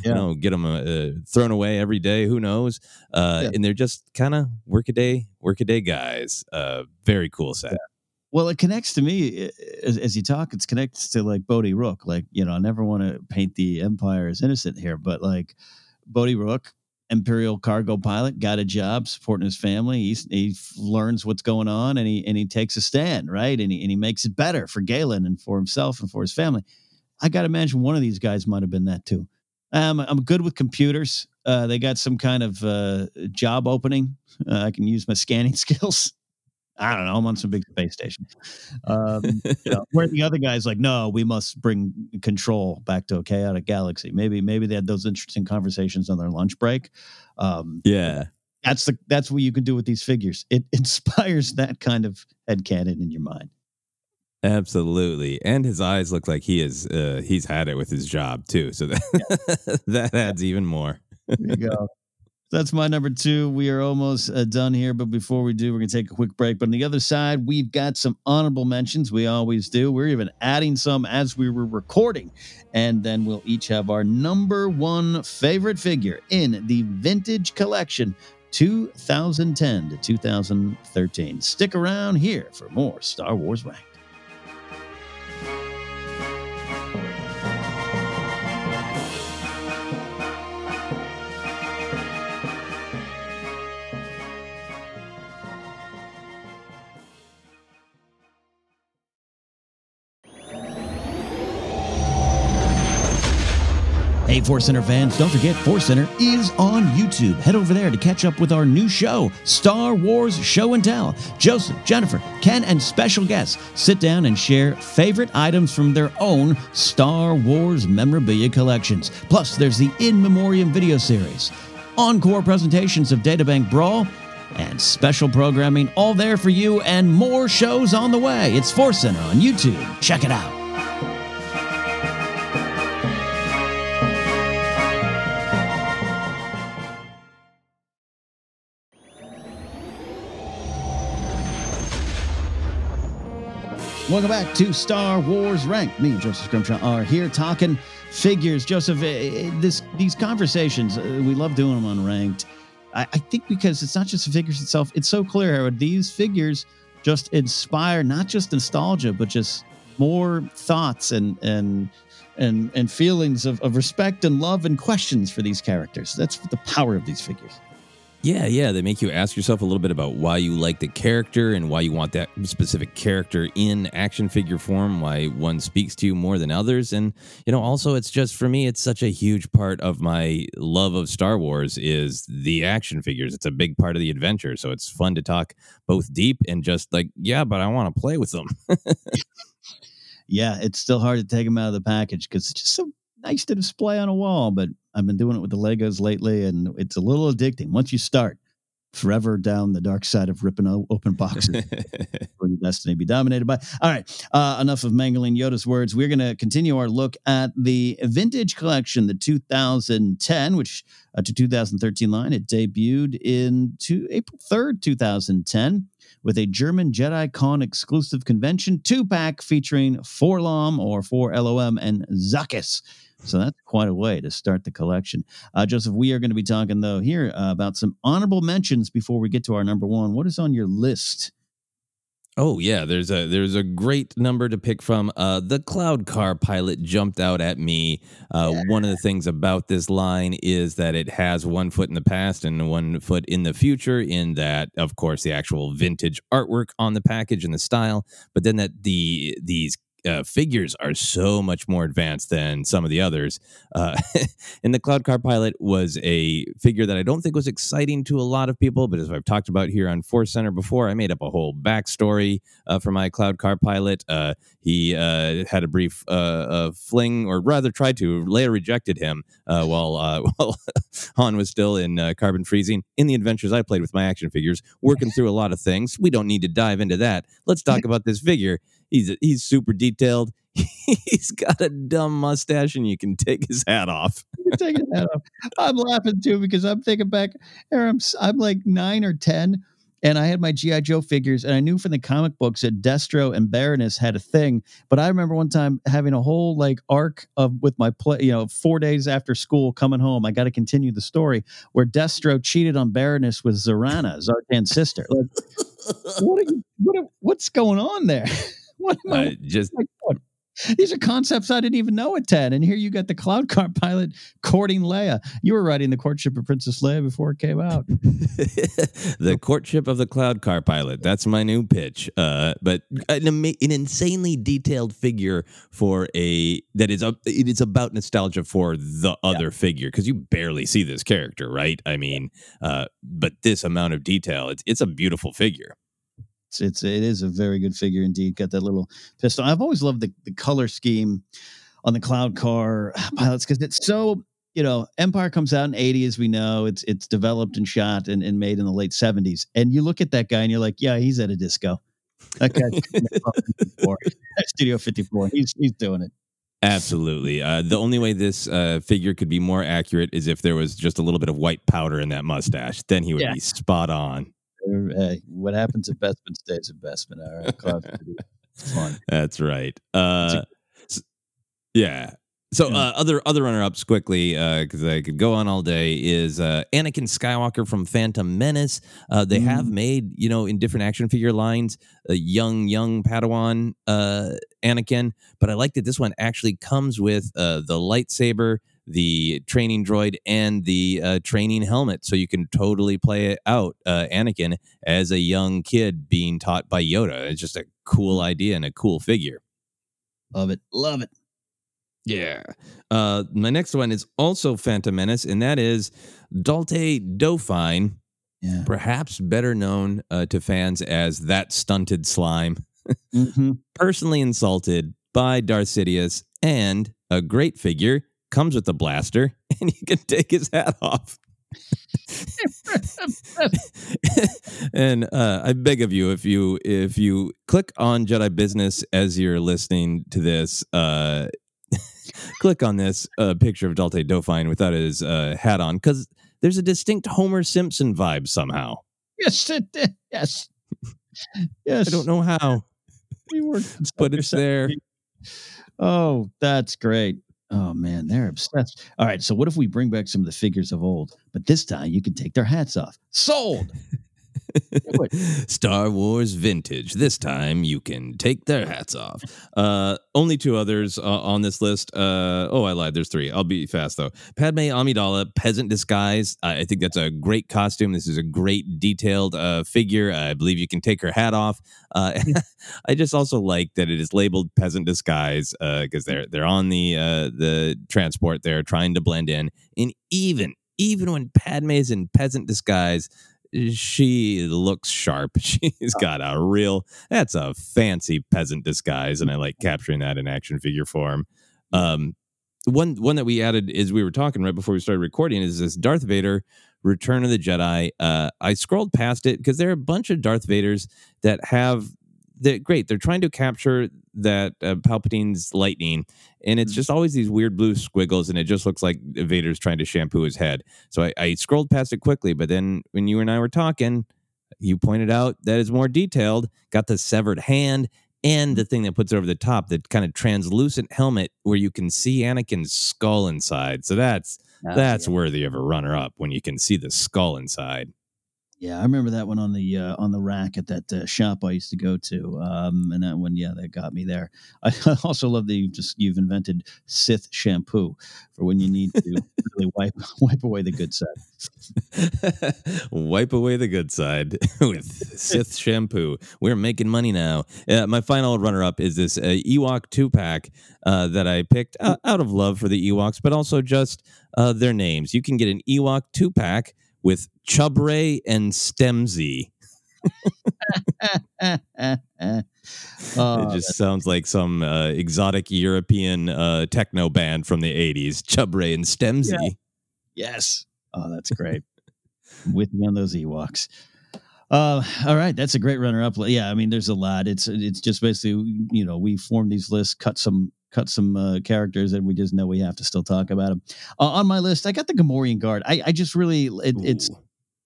you know, get them uh, thrown away every day. Who knows? Uh, yeah. And they're just kind of work a day, work a day guys. Uh, very cool set. Yeah. Well, it connects to me as, as, you talk. It's connects to like Bodhi Rook. Like you know, I never want to paint the Empire as innocent here, but like Bodhi Rook Imperial cargo pilot, got a job supporting his family. He's, he learns what's going on and he and he takes a stand, right? And he and he makes it better for Galen and for himself and for his family. I got to imagine one of these guys might have been that too. Um, I'm good with computers. Uh, they got some kind of uh, job opening. Uh, I can use my scanning skills. I don't know. I'm on some big space station. Um, you know, where the other guys like, no, we must bring control back to a chaotic galaxy. Maybe, maybe they had those interesting conversations on their lunch break. Um, yeah, that's the that's what you can do with these figures. It inspires that kind of head canon in your mind. Absolutely, and his eyes look like he is uh, he's had it with his job too. So that yeah. that adds even more. there you go. That's my number two. We are almost uh, done here, but before we do, we're going to take a quick break. But on the other side, we've got some honorable mentions. We always do. We're even adding some as we were recording. And then we'll each have our number one favorite figure in the vintage collection 2010 to 2013. Stick around here for more Star Wars Ranked. Hey, Force Center fans, don't forget Force Center is on YouTube. Head over there to catch up with our new show, Star Wars Show and Tell. Joseph, Jennifer, Ken, and special guests sit down and share favorite items from their own Star Wars memorabilia collections. Plus, there's the In Memoriam video series, encore presentations of Databank Brawl, and special programming all there for you, and more shows on the way. It's Force Center on YouTube. Check it out. Welcome back to Star Wars Ranked. Me and Joseph Scrimshaw are here talking figures. Joseph, eh, eh, this these conversations, uh, we love doing them on Ranked. I, I, think because it's not just the figures itself, it's so clear how these figures just inspire not just nostalgia, but just more thoughts and and and and feelings of, of respect and love and questions for these characters. That's the power of these figures. Yeah, yeah. They make you ask yourself a little bit about why you like the character and why you want that specific character in action figure form, why one speaks to you more than others. And, you know, also it's just for me, it's such a huge part of my love of Star Wars is the action figures. It's a big part of the adventure. So it's fun to talk both deep and just like, yeah, but I want to play with them. yeah, it's still hard to take them out of the package because it's just so nice to display on a wall, but I've been doing it with the Legos lately, and it's a little addicting. Once you start, forever down the dark side of ripping open boxes for your destiny be dominated by. All right, uh, enough of mangling Yoda's words. We're going to continue our look at the vintage collection, the 2010, which uh, to 2013 line. It debuted in two, April 3rd, 2010 with a German Jedi Con exclusive convention two pack featuring 4-LOM or 4-LOM and Zuckuss. So that's quite a way to start the collection. Uh, Joseph, we are going to be talking, though, here uh, about some honorable mentions before we get to our number one. What is on your list? Oh yeah, there's a there's a great number to pick from. Uh, the Cloud Car Pilot jumped out at me. Uh, yeah. One of the things about this line is that it has one foot in the past and one foot in the future. In that, of course, the actual vintage artwork on the package and the style, but then that the these uh, figures are so much more advanced than some of the others. Uh, and the Cloud Car Pilot was a figure that I don't think was exciting to a lot of people, but as I've talked about here on Force Center before, I made up a whole backstory uh, for my Cloud Car Pilot. Uh, he uh, had a brief uh, fling, or rather tried to. Leia rejected him while while Han was still in carbon freezing. In the adventures I played with my action figures, working through a lot of things. We don't need to dive into that. Let's talk about this figure. He's he's super detailed. he's got a dumb mustache, and you can take his hat off. take his hat off. I'm laughing too because I'm thinking back. I'm I'm like nine or ten, and I had my GI Joe figures, and I knew from the comic books that Destro and Baroness had a thing. But I remember one time having a whole like arc of with my play. You know, four days after school, coming home, I got to continue the story where Destro cheated on Baroness with Zarana, Zartan's sister. Like, what, you, what what's going on there? what I, I just these are concepts I didn't even know at 10. And here you got the cloud car pilot courting Leia. You were writing the courtship of Princess Leia before it came out. the courtship of the cloud car pilot. That's my new pitch. Uh, but an, an, insanely detailed figure for a that is a, it is about nostalgia for the other yeah. figure because you barely see this character, right? I mean, uh, but this amount of detail, it's it's a beautiful figure. It's it's it is a very good figure indeed. Got that little pistol. I've always loved the, the color scheme on the cloud car pilots because it's so you know empire comes out in 80 as we know it's it's developed and shot and, and made in the late 70s and you look at that guy and you're like yeah he's at a disco that guy's studio 54 he's he's doing it Absolutely. Uh, the only way this uh, figure could be more accurate is if there was just a little bit of white powder in that mustache. Then he would yeah. be spot on hey, what happens at Bespin stays at Bespin. All right, Cloud City. fun. That's right. Uh, yeah. So uh, other other runner ups quickly because uh, I could go on all day is uh, Anakin Skywalker from Phantom Menace. Uh, they mm. have made you know in different action figure lines a young young Padawan uh, Anakin, but I like that this one actually comes with uh, the lightsaber the training droid and the uh, training helmet, so you can totally play it out, uh, Anakin as a young kid being taught by Yoda. It's just a cool idea and a cool figure. Love it, love it. Yeah. Uh, my next one is also Phantom Menace, and that is Daultay Dofine, yeah. perhaps better known uh, to fans as that stunted slime. mm-hmm. Personally insulted by Darth Sidious and a great figure comes with a blaster, and you can take his hat off. and uh, I beg of you, if you if you click on Jedi Business as you're listening to this, uh, click on this uh, picture of Daultay Dofine without his uh, hat on, because there's a distinct Homer Simpson vibe somehow. Yes, it, yes, yes. I don't know how, we were, but it's there. Oh, that's great. Oh man, they're obsessed. All right, so what if we bring back some of the figures of old, but this time you can take their hats off? Sold. Star Wars Vintage. This time you can take their hats off. Uh, only two others uh, on this list. Uh, oh, I lied. There's three. I'll be fast though. Padme Amidala, peasant disguise. I think that's a great costume. This is a great detailed uh, figure. I believe you can take her hat off. Uh, I just also like that it is labeled peasant disguise because uh, they're they're on the the transport. They're trying to blend in, and even even when Padme is in peasant disguise she looks sharp. She's got a real that's a fancy peasant disguise, and I like capturing that in action figure form. Um, one one that we added is we were talking right before we started recording is this Darth Vader Return of the Jedi. Uh, I scrolled past it because there are a bunch of Darth Vaders that have great. They're trying to capture that uh, Palpatine's lightning, and it's mm-hmm. just always these weird blue squiggles, and it just looks like Vader's trying to shampoo his head. So I, I scrolled past it quickly, but then when you and I were talking, you pointed out that it's more detailed. Got the severed hand and the thing that puts it over the top, the kind of translucent helmet where you can see Anakin's skull inside. So that's that's, that's worthy of a runner up when you can see the skull inside. Yeah, I remember that one on the uh, on the rack at that uh, shop I used to go to, um, and that one, yeah, that got me there. I also love that you've just you've invented Sith shampoo for when you need to really wipe wipe away the good side. wipe away the good side with Sith shampoo. We're making money now. Uh, my final runner up is this uh, Ewok two pack uh, that I picked out of love for the Ewoks, but also just uh, their names. You can get an Ewok two pack with Chubray and Stemsy. oh, it just sounds like some uh, exotic European uh, techno band from the 80s. Chubray and Stemsy. Yeah. Yes. Oh, that's great. with me on those Ewoks. Uh, all right, that's a great runner up. Yeah, I mean, there's a lot. It's it's just basically you know we form these lists, cut some cut some uh, characters, and we just know we have to still talk about them. Uh, on my list, I got the Gamorrean Guard. I, I just really it, it's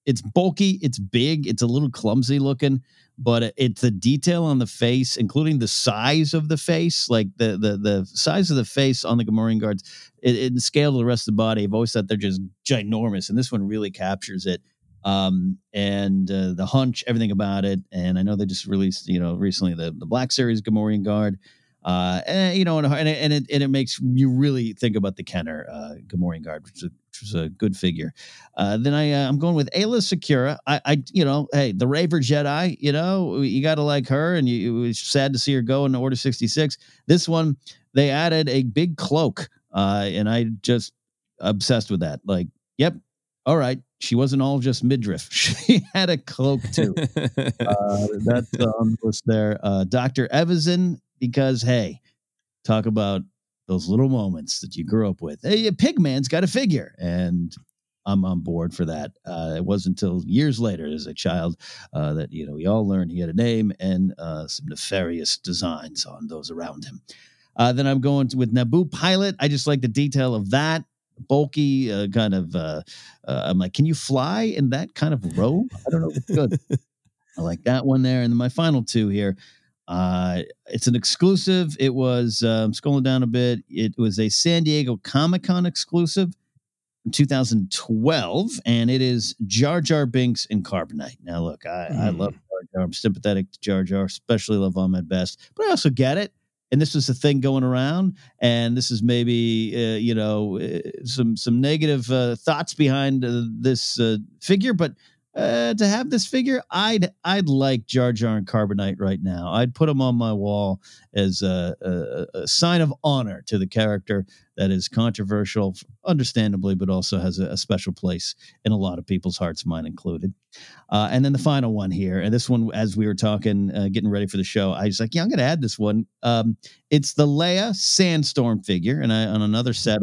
it's bulky, it's big, it's a little clumsy looking, but it's the detail on the face, including the size of the face, like the the the size of the face on the Gamorrean Guards, it, in scale to the rest of the body. I've always thought they're just ginormous, and this one really captures it um, and uh, the hunch, everything about it. And I know they just released, you know, recently the the Black Series Gamorrean Guard. Uh, and you know, and, and, it, and it and it makes you really think about the Kenner uh, Gamorrean Guard, which is a, which is a good figure. Uh, then I uh, I'm going with Aayla Secura. I, I you know, hey, the Raver Jedi. You know, you got to like her, and you, it was sad to see her go in Order sixty six. This one they added a big cloak, uh, and I just obsessed with that. Like, yep, all right, she wasn't all just midriff. She had a cloak too. uh, that's on the list there. Uh, Dr. Evazan because hey, talk about those little moments that you grew up with. Hey, Pigman's got a figure, and I'm on board for that. Uh, it wasn't until years later, as a child, uh, that you know we all learned he had a name and uh, some nefarious designs on those around him. Uh, then I'm going to, with Naboo Pilot. I just like the detail of that bulky uh, kind of. Uh, I'm like, can you fly in that kind of robe? I don't know. If it's good. I like that one there, and then my final two here. Uh, it's an exclusive. It was um, scrolling down a bit. It was a San Diego Comic Con exclusive in 2012, and it is Jar Jar Binks in Carbonite. Now, look, I, mm. I love hmm. Jar Jar. I'm sympathetic to Jar Jar, especially love Ahmed Best, but I also get it. And this was the thing going around, and this is maybe uh, you know uh, some some negative uh, thoughts behind uh, this uh, figure, but uh, to have this figure, I'd I'd like Jar Jar and Carbonite right now. I'd put him on my wall as a, a, a sign of honor to the character that is controversial, understandably, but also has a, a special place in a lot of people's hearts, mine included. Uh, and then the final one here, and this one, as we were talking, uh, getting ready for the show, I was like, yeah, I'm going to add this one. Um, it's the Leia Sandstorm figure, and I on another set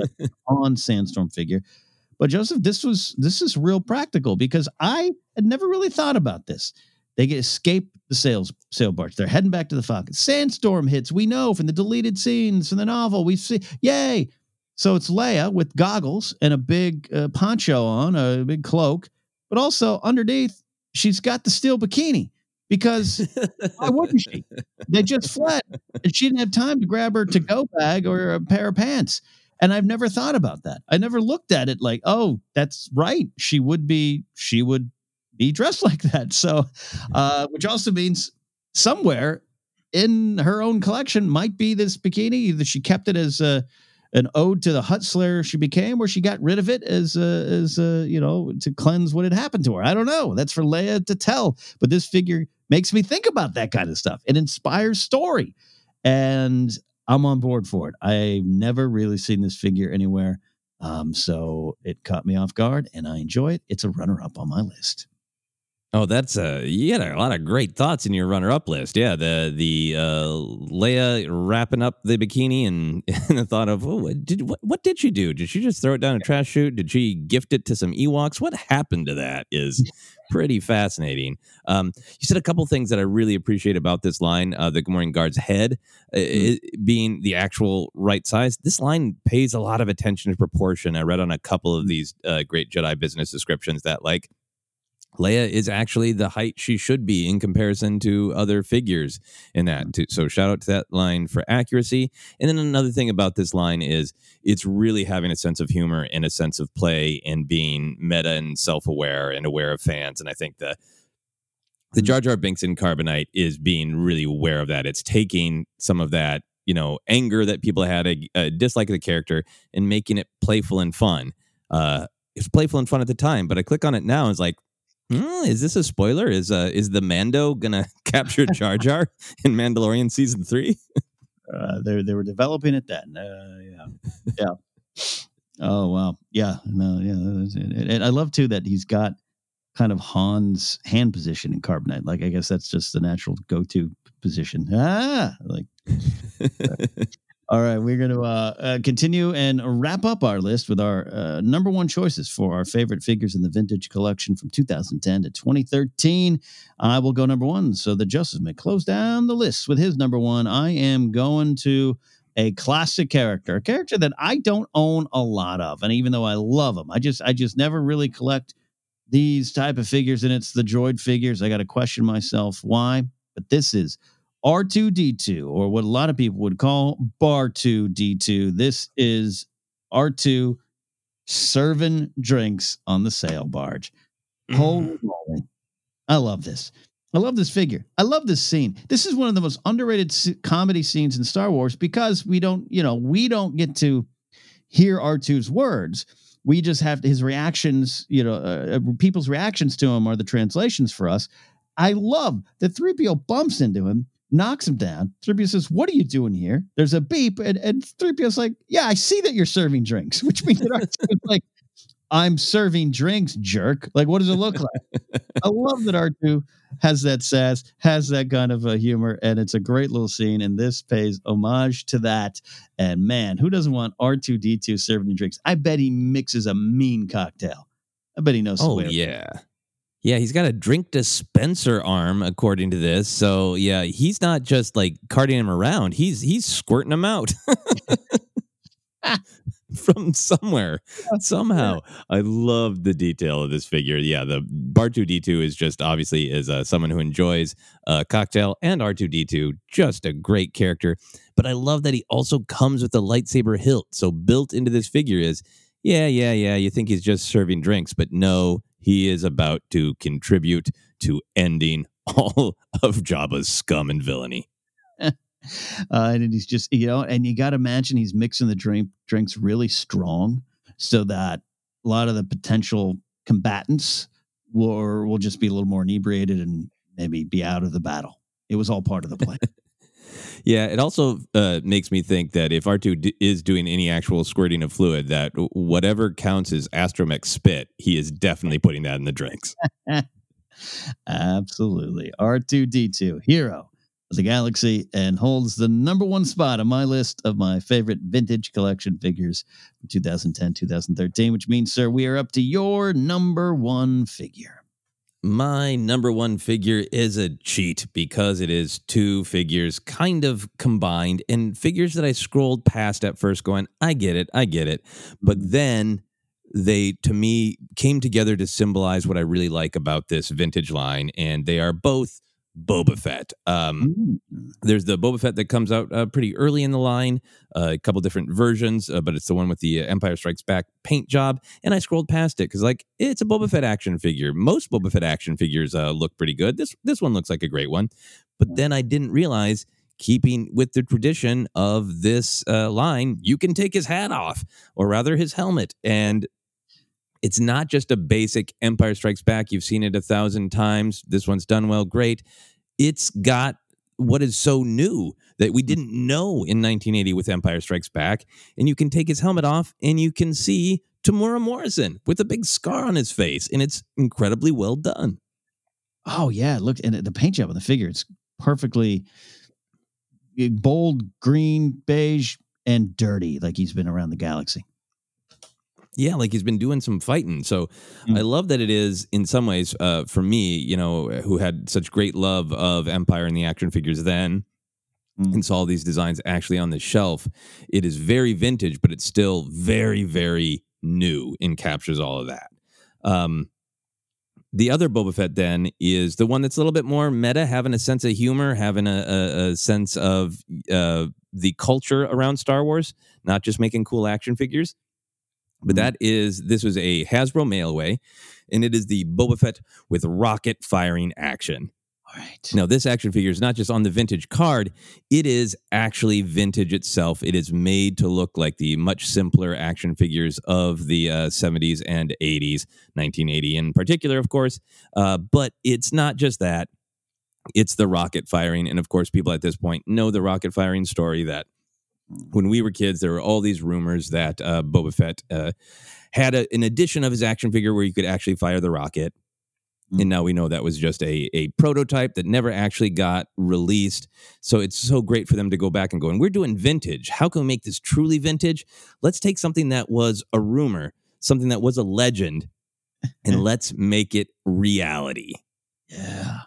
on Sandstorm figure. But Joseph, this was this is real practical because I had never really thought about this. They get escape the sales sail barge. They're heading back to the Falcon. Sandstorm hits. We know from the deleted scenes from the novel. We see, yay! So it's Leia with goggles and a big uh, poncho on, a big cloak, but also underneath she's got the steel bikini because why wouldn't she? They just fled, and she didn't have time to grab her to go bag or a pair of pants. And I've never thought about that. I never looked at it like, oh, that's right. She would be, she would be dressed like that. So, uh, which also means somewhere in her own collection might be this bikini. Either she kept it as a, an ode to the Hutt Slayer she became, or she got rid of it as a, as a, you know to cleanse what had happened to her. I don't know. That's for Leia to tell. But this figure makes me think about that kind of stuff. It inspires story, and I'm on board for it. I've never really seen this figure anywhere. Um, so it caught me off guard and I enjoy it. It's a runner up on my list. Oh, that's a you had a lot of great thoughts in your runner-up list. Yeah, the the uh, Leia wrapping up the bikini and, and the thought of oh, what did what, what did she do? Did she just throw it down a trash chute? Did she gift it to some Ewoks? What happened to that is pretty fascinating. Um, you said a couple things that I really appreciate about this line. Uh, the Gamorrean Guard's head uh, mm. being the actual right size. This line pays a lot of attention to proportion. I read on a couple of these uh, great Jedi business descriptions that like Leia is actually the height she should be in comparison to other figures in that. Too. So shout out to that line for accuracy. And then another thing about this line is it's really having a sense of humor and a sense of play and being meta and self-aware and aware of fans. And I think the the Jar Jar Binks in Carbonite is being really aware of that. It's taking some of that, you know, anger that people had, a, a dislike of the character, and making it playful and fun. Uh, it's playful and fun at the time, but I click on it now and it's like, Mm, is this a spoiler? Is uh is the Mando gonna capture Jar Jar in Mandalorian season three? uh, they they were developing it then. Uh, yeah, yeah. Oh wow, yeah, no, yeah. And, and I love too that he's got kind of Han's hand position in Carbonite. Like I guess that's just the natural go-to position. Ah, like. All right, we're going to uh, uh, continue and wrap up our list with our uh, number one choices for our favorite figures in the vintage collection from 2010 to 2013. I will go number one so the Joseph may close down the list with his number one. I am going to a classic character, a character that I don't own a lot of, and even though I love them, I just I just never really collect these type of figures, and it's the droid figures. I got to question myself why, but this is R2D2, or what a lot of people would call Bar2D2. This is R2 serving drinks on the sail barge. Mm. Holy moly. I love this. I love this figure. I love this scene. This is one of the most underrated comedy scenes in Star Wars because we don't, you know, we don't get to hear R2's words. We just have his reactions, you know, uh, uh, people's reactions to him are the translations for us. I love that 3PO bumps into him knocks him down. 3PO says, What are you doing here? There's a beep. And, and 3PO's like, Yeah, I see that you're serving drinks, which means that R2 like, I'm serving drinks, jerk. Like, what does it look like? I love that R2 has that sass, has that kind of a humor, and it's a great little scene. And this pays homage to that. And man, who doesn't want R2D2 serving drinks? I bet he mixes a mean cocktail. I bet he knows. Oh, yeah. Yeah, he's got a drink dispenser arm, according to this. So yeah, he's not just like carting him around; he's he's squirting him out from somewhere somehow. I love the detail of this figure. Yeah, the Bar two D two is just obviously is uh, someone who enjoys a cocktail, and R two D two just a great character. But I love that he also comes with a lightsaber hilt. So built into this figure is yeah, yeah, yeah. You think he's just serving drinks, but no, he is about to contribute to ending all of Jabba's scum and villainy. uh, and he's just, you know, and you got to imagine he's mixing the drink drinks really strong so that a lot of the potential combatants will, will just be a little more inebriated and maybe be out of the battle. It was all part of the plan. Yeah, it also uh, makes me think that if R2 d- is doing any actual squirting of fluid, that whatever counts as astromech spit, he is definitely putting that in the drinks. Absolutely. R2D2, hero of the galaxy, and holds the number one spot on my list of my favorite vintage collection figures from 2010 2013, which means, sir, we are up to your number one figure. My number one figure is a cheat because it is two figures kind of combined and figures that I scrolled past at first going, I get it, I get it. But then they, to me, came together to symbolize what I really like about this vintage line. And they are both Boba Fett. Um, mm. There's the Boba Fett that comes out uh, pretty early in the line, uh, a couple different versions, uh, but it's the one with the uh, Empire Strikes Back paint job. And I scrolled past it because, like, it's a Boba Fett action figure. Most Boba Fett action figures uh, look pretty good. This this one looks like a great one, but then I didn't realize. Keeping with the tradition of this uh, line, you can take his hat off, or rather his helmet, and it's not just a basic Empire Strikes Back. You've seen it a thousand times. This one's done well, great. It's got what is so new that we didn't know in 1980 with Empire Strikes Back. And you can take his helmet off and you can see Temuera Morrison with a big scar on his face. And it's incredibly well done. Oh, yeah. Look, and the paint job on the figure, it's perfectly eh, bold, green, beige, and dirty, like he's been around the galaxy. Yeah, like he's been doing some fighting. So mm. I love that it is, in some ways, uh, for me, you know, who had such great love of Empire and the action figures then, mm. and saw these designs actually on the shelf. It is very vintage, but it's still very, very new and captures all of that. Um, the other Boba Fett then is the one that's a little bit more meta, having a sense of humor, having a, a, a sense of uh, the culture around Star Wars, not just making cool action figures. But Mm. that is this was a Hasbro mail away, and it is the Boba Fett with rocket firing action. All right. Now, this action figure is not just on the vintage card, it is actually vintage itself. It is made to look like the much simpler action figures of the uh, 70s and 80s, 1980 in particular, of course. Uh, but it's not just that, it's the rocket firing. And of course, people at this point know the rocket firing story that when we were kids, there were all these rumors that uh, Boba Fett uh, had a, an edition of his action figure where you could actually fire the rocket. And now we know that was just a, a prototype that never actually got released. So it's so great for them to go back and go, and we're doing vintage. How can we make this truly vintage? Let's take something that was a rumor, something that was a legend, and let's make it reality. Yeah.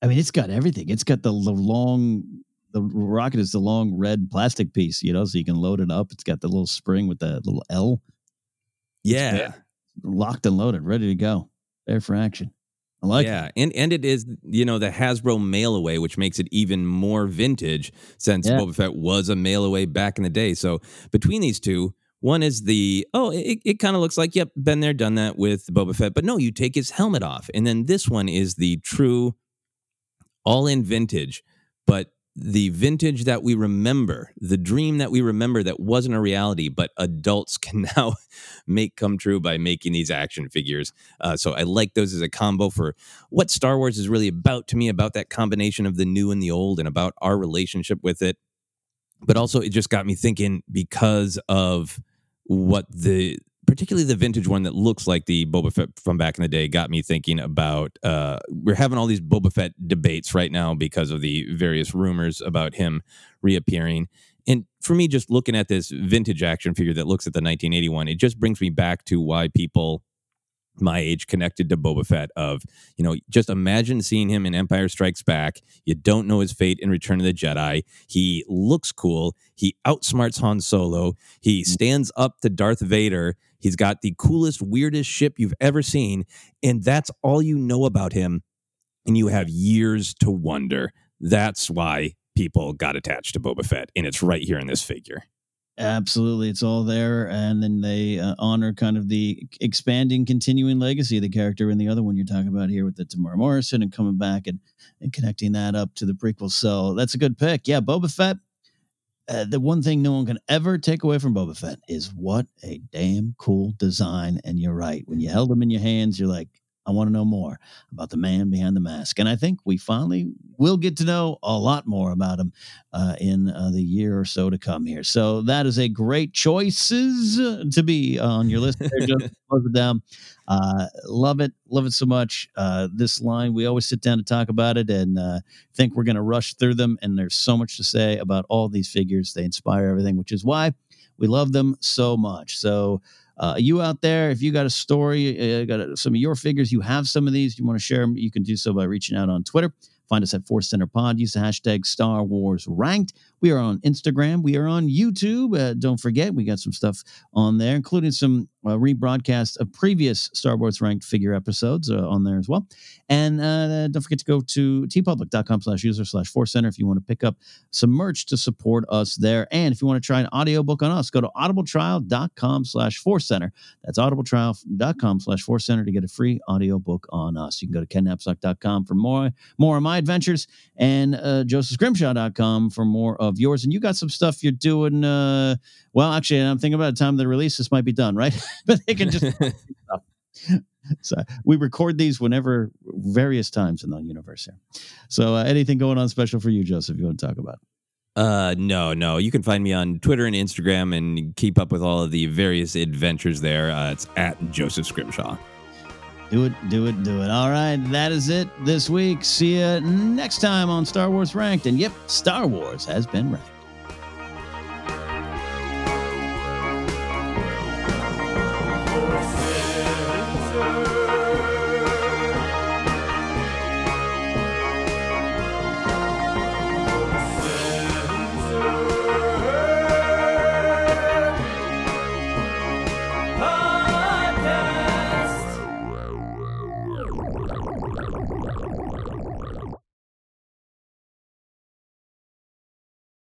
I mean, it's got everything. It's got the, the long, the rocket is the long red plastic piece, you know, so you can load it up. It's got the little spring with the little L Yeah. locked and loaded, ready to go, there for action. I like yeah, it. and and it is you know the Hasbro mail away, which makes it even more vintage since Yeah. Boba Fett was a mail away back in the day. So between these two, one is the oh, it, it kind of looks like yep, been there, done that with Boba Fett, but no, you take his helmet off, and then this one is the true all in vintage, but the vintage that we remember, the dream that we remember that wasn't a reality, but adults can now make come true by making these action figures. Uh, so I like those as a combo for what Star Wars is really about to me, about that combination of the new and the old, and about our relationship with it. But also, it just got me thinking because of what the particularly the vintage one that looks like the Boba Fett from back in the day got me thinking about uh we're having all these Boba Fett debates right now because of the various rumors about him reappearing. And for me just looking at this vintage action figure that looks at the 1981, it just brings me back to why people my age connected to Boba Fett of, you know, just imagine seeing him in Empire Strikes Back. You don't know his fate in Return of the Jedi. He looks cool. He outsmarts Han Solo. He stands up to Darth Vader. He's got the coolest, weirdest ship you've ever seen. And that's all you know about him. And you have years to wonder. That's why people got attached to Boba Fett. And it's right here in this figure. Absolutely, it's all there, and then they uh, honor kind of the expanding, continuing legacy of the character in the other one you're talking about here with the Temuera Morrison and coming back and, and connecting that up to the prequel. So that's a good pick. Yeah, Boba Fett. Uh, the one thing no one can ever take away from Boba Fett is what a damn cool design. And you're right. When you held him in your hands, you're like, I want to know more about the man behind the mask. And I think we finally will get to know a lot more about him uh, in uh, the year or so to come here. So that is a great choices to be on your list. There, Just close it down. Uh, love it, love it so much. Uh, this line, we always sit down to talk about it and uh, think we're going to rush through them. And there's so much to say about all these figures. They inspire everything, which is why we love them so much. So. Uh, you out there, if you got a story, uh, got a, some of your figures, you have some of these, you want to share them, you can do so by reaching out on Twitter. Find us at Force Center Pod. Use the hashtag Star Wars Ranked. We are on Instagram. We are on YouTube. Uh, don't forget, we got some stuff on there, including some uh, rebroadcast of previous Star Wars Ranked figure episodes uh, on there as well. And uh, don't forget to go to teepublic.com slash user slash Force Center if you want to pick up some merch to support us there. And if you want to try an audiobook on us, go to audibletrial.com slash Force Center. That's audibletrial.com slash Force Center to get a free audiobook on us. You can go to kennapzok.com for more, more of my adventures and uh, josephscrimshaw.com for more of yours. And you got some stuff you're doing. Uh, well, actually, I'm thinking about the time the release, this might be done, right? but they can just. so we record these whenever, various times in the universe here. So uh, anything going on special for you, Joseph, you want to talk about? Uh, no, no. You can find me on Twitter and Instagram and keep up with all of the various adventures there. Uh, it's at Joseph Scrimshaw. Do it, do it, do it. All right, that is it this week. See you next time on Star Wars Ranked. And yep, Star Wars has been ranked.